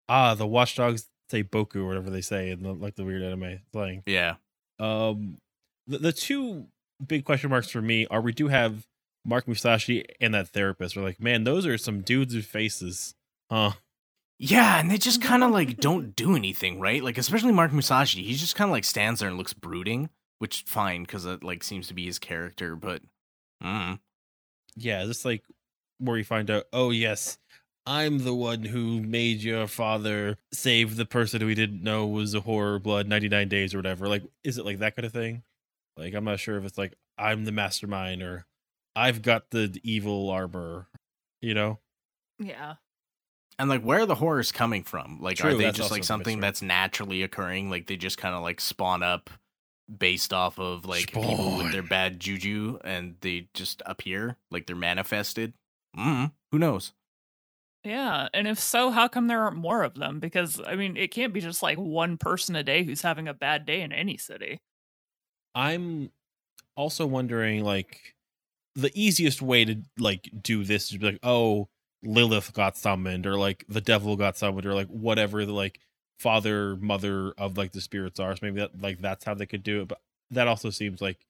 ah, the watchdogs say Boku or whatever they say in the like the weird anime thing. yeah. Um, the, the two big question marks for me are we do have Mark Musashi and that therapist. We're like, man, those are some dudes with faces, huh? Yeah, and they just kind of like don't do anything, right? Like especially Mark Musashi, he just kind of like stands there and looks brooding, which fine because it like seems to be his character, but mm, Yeah, just like where you find out, oh yes, I'm the one who made your father save the person who he didn't know was a horror blood 99 days or whatever. Like, is it like that kind of thing? Like, I'm not sure if it's like I'm the mastermind or I've got the evil armor, you know? Yeah. and like where are the horrors coming from? Like True, are they just like something that's naturally occurring? Like they just kind of like spawn up based off of like people with their bad juju and they just appear like they're manifested. Mm, who knows? Yeah. And if so, how come there aren't more of them? Because, I mean, it can't be just like one person a day who's having a bad day in any city. I'm also wondering like the easiest way to like do this is be like, oh, Lilith got summoned, or like the devil got summoned, or like whatever the like father, mother of like the spirits are. So maybe that like that's how they could do it. But that also seems like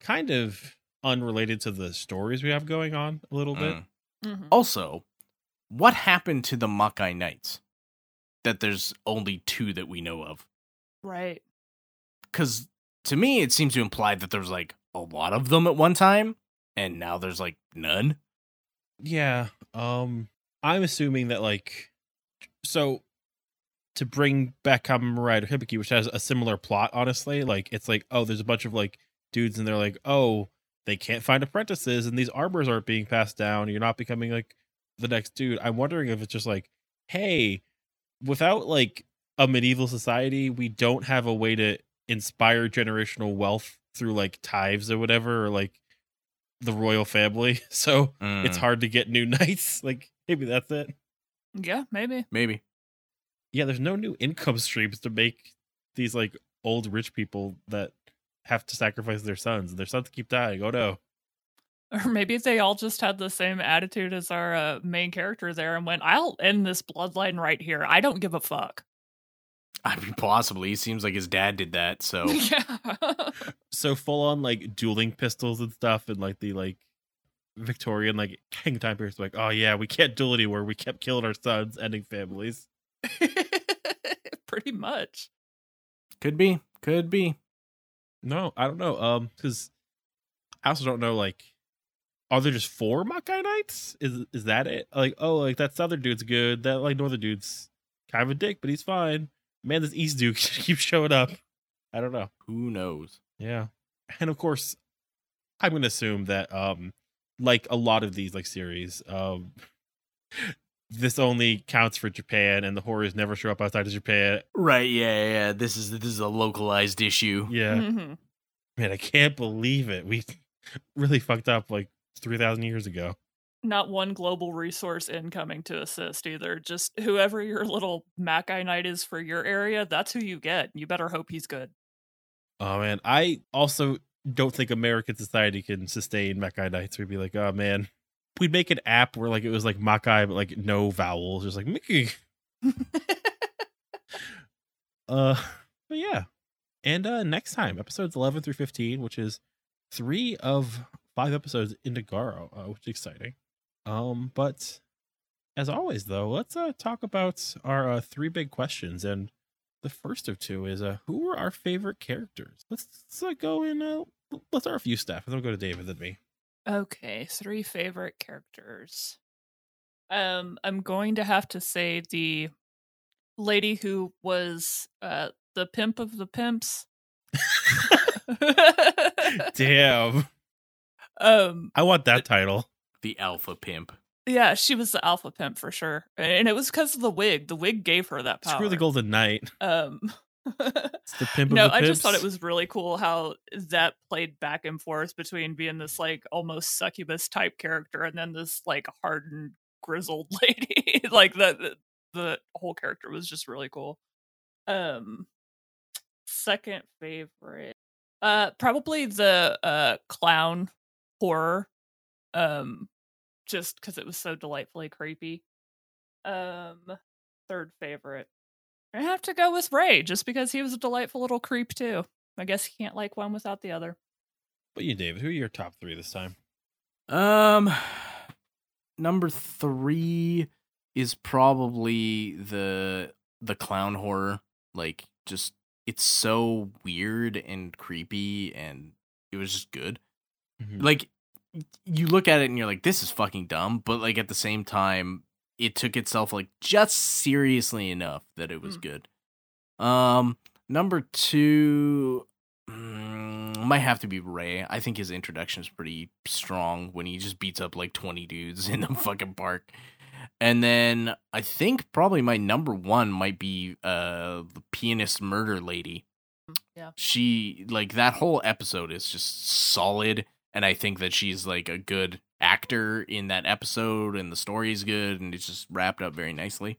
kind of unrelated to the stories we have going on a little bit. Mm. Mhm. Also, what happened to the Makai Knights? That there's only two that we know of. Right. Because to me, it seems to imply that there's like a lot of them at one time, and now there's like none. Yeah. Um I'm assuming that like so to bring back Kamen Rider Hibiki, which has a similar plot, honestly, like it's like, oh, there's a bunch of like dudes and they're like, oh, they can't find apprentices and these armors aren't being passed down. You're not becoming like the next dude. I'm wondering if it's just like, hey, without like a medieval society, we don't have a way to inspire generational wealth through like tithes or whatever, or like the royal family. So it's Mm, hard to get new knights. Like maybe that's it. Yeah, maybe. maybe. Yeah, there's no new income streams to make these like old rich people that have to sacrifice their sons. Their sons keep dying. Oh no. Or maybe they all just had the same attitude as our uh, main character there and went, I'll end this bloodline right here. I don't give a fuck. I mean, possibly. It seems like his dad did that. So yeah. So full on like dueling pistols and stuff, and like the like Victorian like king time period. Like, oh yeah, we can't duel anymore. We kept killing our sons, ending families. Pretty much. could be, could be. No, I don't know. Um, because I also don't know. Like, are there just four Makai Knights? Is is that it? Like, oh, like that other dude's good. That like northern dude's kind of a dick, but he's fine. Man, this East dude keeps showing up. I don't know. Who knows? Yeah, and of course, I'm gonna assume that um, like a lot of these like series, um, this only counts for Japan, and the horrors never show up outside of Japan. Right? Yeah, yeah. This is this is a localized issue. Yeah. Mhm. Man, I can't believe it. We really fucked up like 3,000 years ago. Not one global resource incoming to assist either. Just whoever your little Makai Knight is for your area, that's who you get. You better hope he's good. Oh, man. I also don't think American society can sustain Makai knights. We'd be like, oh, man. We'd make an app where like it was like Makai, but like no vowels. Just like Mickey. Uh, but yeah. And uh next time, episodes 11 through 15, which is three of five episodes into Garo, uh, which is exciting. Um, but as always, though, let's uh talk about our uh, three big questions. And the first of two is uh who are our favorite characters? Let's, let's uh, go in uh let's start a few staff, and then we'll go to David and me. Okay, three favorite characters. Um, I'm going to have to say the lady who was uh the pimp of the pimps. Damn. Um, I want that title. The alpha pimp. yeah, she was the alpha pimp for sure, and it was because of the wig. The wig gave her that power. Screw the Golden Knight. Um, It's the pimp of no, the I just thought it was really cool how that played back and forth between being this like almost succubus type character and then this like hardened grizzled lady. like the, the the whole character was just really cool. Um second favorite. Uh probably the uh clown horror. Um just because it was so delightfully creepy. Um third favorite. I have to go with Ray just because he was a delightful little creep too. I guess you can't like one without the other. But you, David, who are your top three this time? Um, number three is probably the the clown horror. Like, just it's so weird and creepy, and it was just good. Mhm. Like, you look at it and you're like, this is fucking dumb, but like at the same time, it took itself like just seriously enough that it was Mm. good. Um, number two. mm, might have to be Ray. I think his introduction is pretty strong when he just beats up like 20 dudes in the fucking park. And then I think probably my number one might be uh the pianist murder lady. Yeah. She like that whole episode is just solid and I think that she's like a good actor in that episode and the story is good and it's just wrapped up very nicely.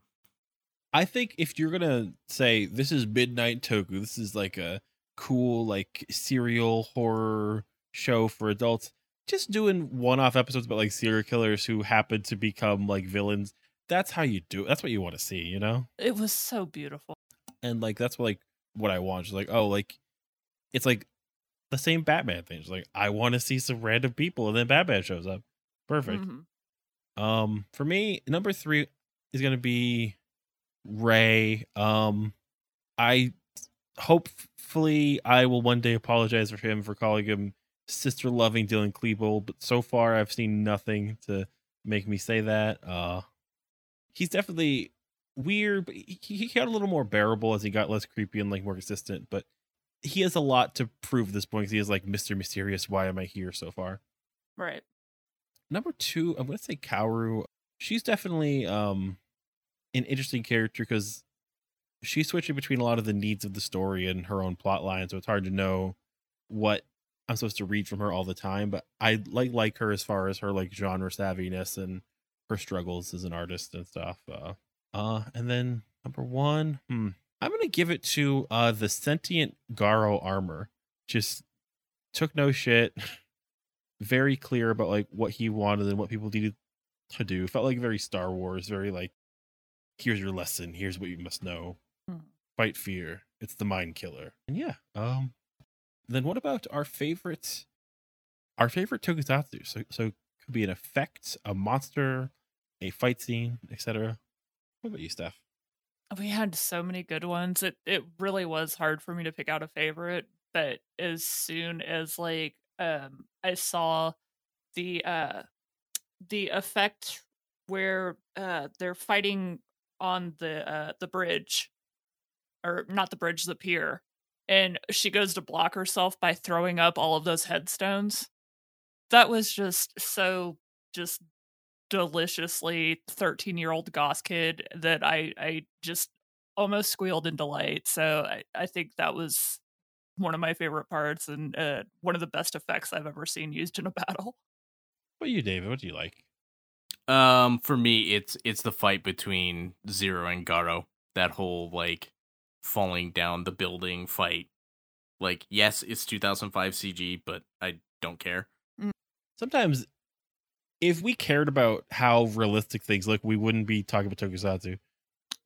I think if you're gonna say this is Midnight Toku, this is like a cool like serial horror show for adults, just doing one-off episodes about like serial killers who happen to become like villains. That's how you do it. That's what you want to see, you know? It was so beautiful. And like that's what like what I want. Just like, oh, like it's like the same Batman thing. It's like I want to see some random people and then Batman shows up. Perfect. Mhm. Um, for me, number three is gonna be Ray. Um, I hopefully I will one day apologize for him for calling him sister loving Dylan Klebold, but so far I've seen nothing to make me say that. Uh, he's definitely weird, but he, he got a little more bearable as he got less creepy and like more consistent. But he has a lot to prove at this point. 'cause he is like Mister Mysterious. Why am I here so far? Right. number two i'm gonna say kaoru she's definitely um an interesting character because she's switching between a lot of the needs of the story and her own plot line so it's hard to know what i'm supposed to read from her all the time but i like like her as far as her like genre savviness and her struggles as an artist and stuff uh uh and then number one hmm i'm gonna give it to uh the sentient garo armor just took no shit very clear about like what he wanted and what people needed to do. Felt like very Star Wars, very like here's your lesson, here's what you must know. Mhm. Fight fear. It's the mind killer. And yeah, um then what about our favorite our favorite tokusatsu? So so could be an effect, a monster, a fight scene, etc. What about you, Steph? We had so many good ones. It it really was hard for me to pick out a favorite, but as soon as like um I saw the uh the effect where uh they're fighting on the uh the bridge or not the bridge the pier and she goes to block herself by throwing up all of those headstones that was just so just deliciously 13 year old goth kid that i i just almost squealed in delight so i, I think that was one of my favorite parts and uh, one of the best effects i've ever seen used in a battle What you, David? What do you like? Um, for me, it's it's the fight between Zero and Garo. That whole like falling down the building fight. Like, yes, it's 2005 CG, but I don't care. Sometimes if we cared about how realistic things look, we wouldn't be talking about tokusatsu.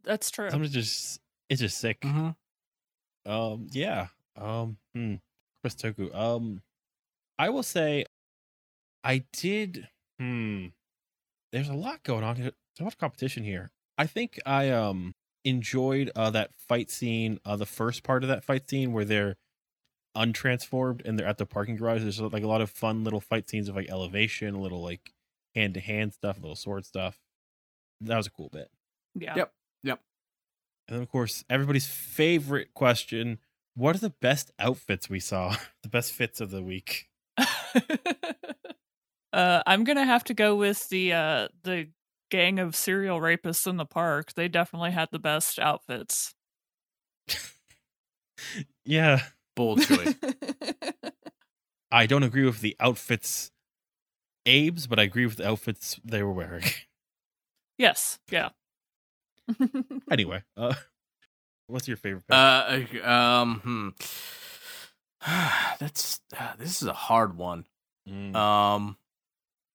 that's true Sometimes just it's just sick. Mm-hmm. Um, yeah. Um, hmm. Chris Toku. Um, I will say, I did. Hmm. There's a lot going on here. There's a lot of competition here. I think I um enjoyed uh that fight scene. Uh, the first part of that fight scene where they're untransformed and they're at the parking garage. There's like a lot of fun little fight scenes of like elevation, a little like hand to hand stuff, little sword stuff. That was a cool bit. yeah Yep. Yep. And then, of course, everybody's favorite question What are the best outfits we saw? the best fits of the week? uh, I'm gonna have to go with the uh, the gang of serial rapists in the park. They definitely had the best outfits. Yeah. Bold choice. I don't agree with the outfits Abe's, but I agree with the outfits they were wearing. yes. Yeah. anyway, uh what's your favorite pick? uh, uh, um, hmm. That's uh, this is a hard one. Mm. Um,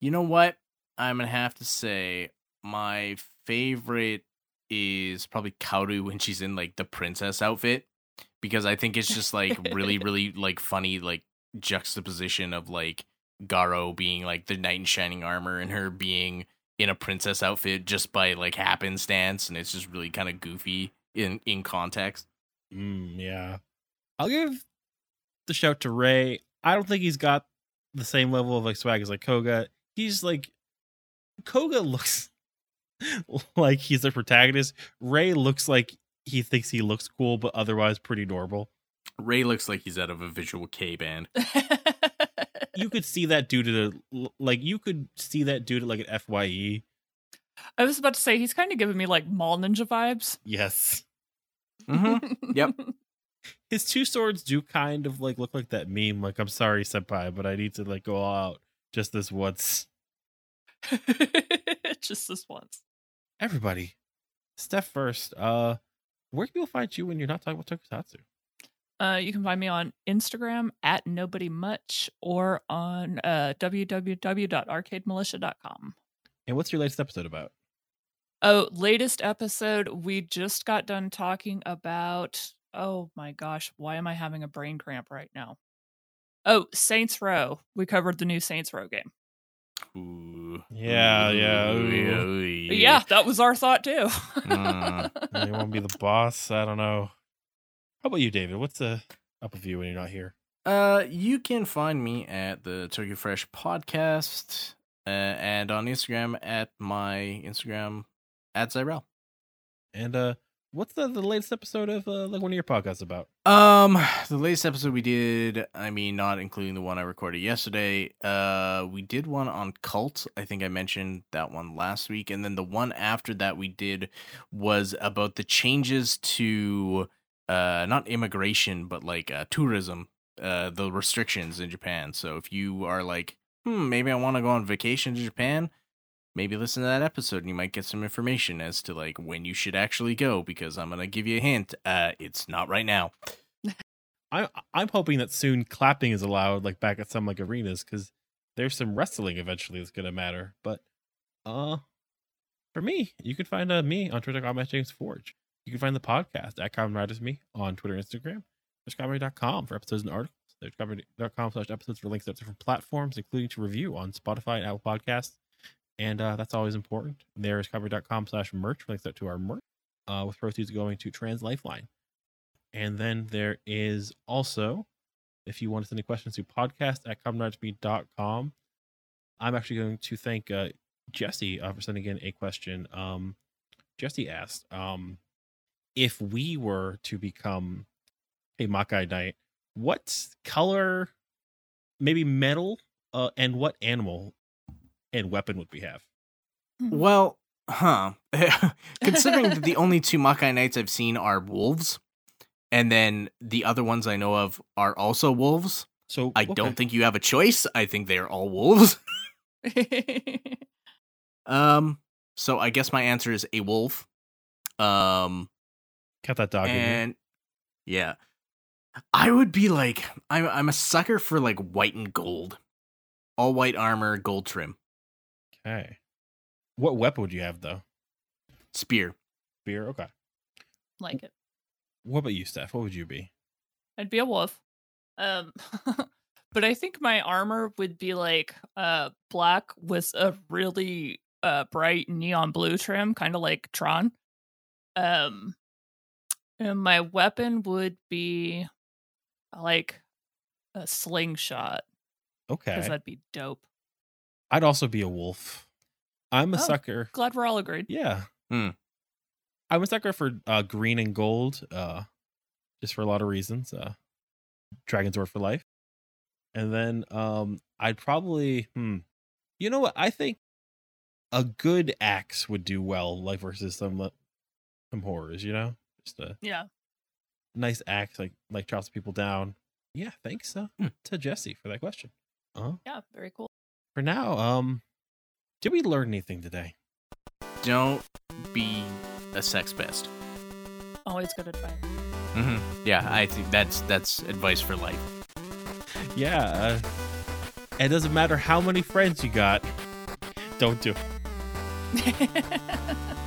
you know what? I'm gonna have to say my favorite is probably Kaoru when she's in like the princess outfit because I think it's just like really, really like funny like juxtaposition of like Garo being like the knight in shining armor and her being in a princess outfit just by like happenstance, and it's just really kind of goofy in in context. Mm, yeah. I'll give the shout to Ray. I don't think he's got the same level of like swag as like Koga. He's like Koga looks like he's a protagonist. Ray looks like he thinks he looks cool, but otherwise pretty normal. Ray looks like he's out of a visual kei band. You could see that due to the like you could see that due to like an FYE. I was about to say he's kind of giving me like mall ninja vibes. Yes. Mm-hmm. Yep. His two swords do kind of like look like that meme, like I'm sorry, senpai, but I need to like go all out just this once. Just this once. everybody steph first uh where can people find you when you're not talking about tokusatsu Uh, you can find me on Instagram at nobody much or on uh, www.arcademilitia.com. and what's your latest episode about Oh, latest episode, we just got done talking about. Oh my gosh, why am I having a brain cramp right now? Oh, Saints Row. We covered the new Saints Row game. Ooh. Yeah, yeah, Ooh, ooh. ooh, Yeah, that was our thought too. Mm. you want to be the boss i don't know how about you david what's the up with you when you're not here Uh, you can find me at the Turkey Fresh podcast uh, and on Instagram at my Instagram at Zyrel. and uh what's the, the latest episode of uh, like one of your podcasts about Um, the latest episode we did, I mean, not including the one I recorded yesterday. Uh, we did one on cult. I think I mentioned that one last week, and then the one after that we did was about the changes to uh not immigration but like uh, tourism, uh the restrictions in Japan. So if you are like, hmm, maybe I want to go on vacation to Japan. Maybe listen to that episode and you might get some information as to like when you should actually go because I'm gonna give you a hint. Uh, it's not right now. i i'm hoping that soon clapping is allowed like back at some like arenas because there's some wrestling eventually that's gonna matter but uh for me you can find uh, me on twitter.com at james forge you can find the podcast at common me on twitter and instagram. There's for episodes and articles. There's comedy.com slash episodes for links to different platforms including to review on spotify and apple podcasts. And uh, that's always important. There's comedy.com slash merch for links to our merch uh, with proceeds going to trans lifeline. And then there is also, if you want to send any questions to podcast at commonartsme.com, I'm actually going to thank uh, Jesse uh, for sending in a question. Um, Jesse asked um, if we were to become a Makai Knight, what color, maybe metal, uh, and what animal and weapon would we have? Well, huh. Considering that the only two Makai Knights I've seen are wolves, and then the other ones I know of are also wolves, So I okay. don't think you have a choice. I think they're all wolves. um, so I guess my answer is a wolf. Um, got that dog in and yeah, I would be like, I'm I'm a sucker for like white and gold, all white armor, gold trim, Okay. What weapon would you have though? spear. Spear. Okay. like it. What about you, Steph? What would you be? I'd be a wolf. Um, but I think my armor would be like uh black with a really uh bright neon blue trim, kind of like Tron. Um, and my weapon would be like a slingshot Okay. because that'd be dope. I'd also be a wolf. I'm a Oh. sucker. Glad we're all agreed. Yeah. Hmm. I'm a sucker for uh, green and gold, uh, just for a lot of reasons. Uh, Dragon Sword for life. And then um, I'd probably, hmm, you know what? I think a good axe would do well, like versus some uh, some horrors. You know, just uh, Yeah. nice act, like like drops people down. Yeah, thanks uh, Hmm. to Jesse for that question. Uh, Yeah, very cool. for now, um, did we learn anything today? Don't be a sex pest. Always good advice. Mm-hmm. Yeah, I think that's that's advice for life. Yeah, uh, it doesn't matter how many friends you got. Don't do it.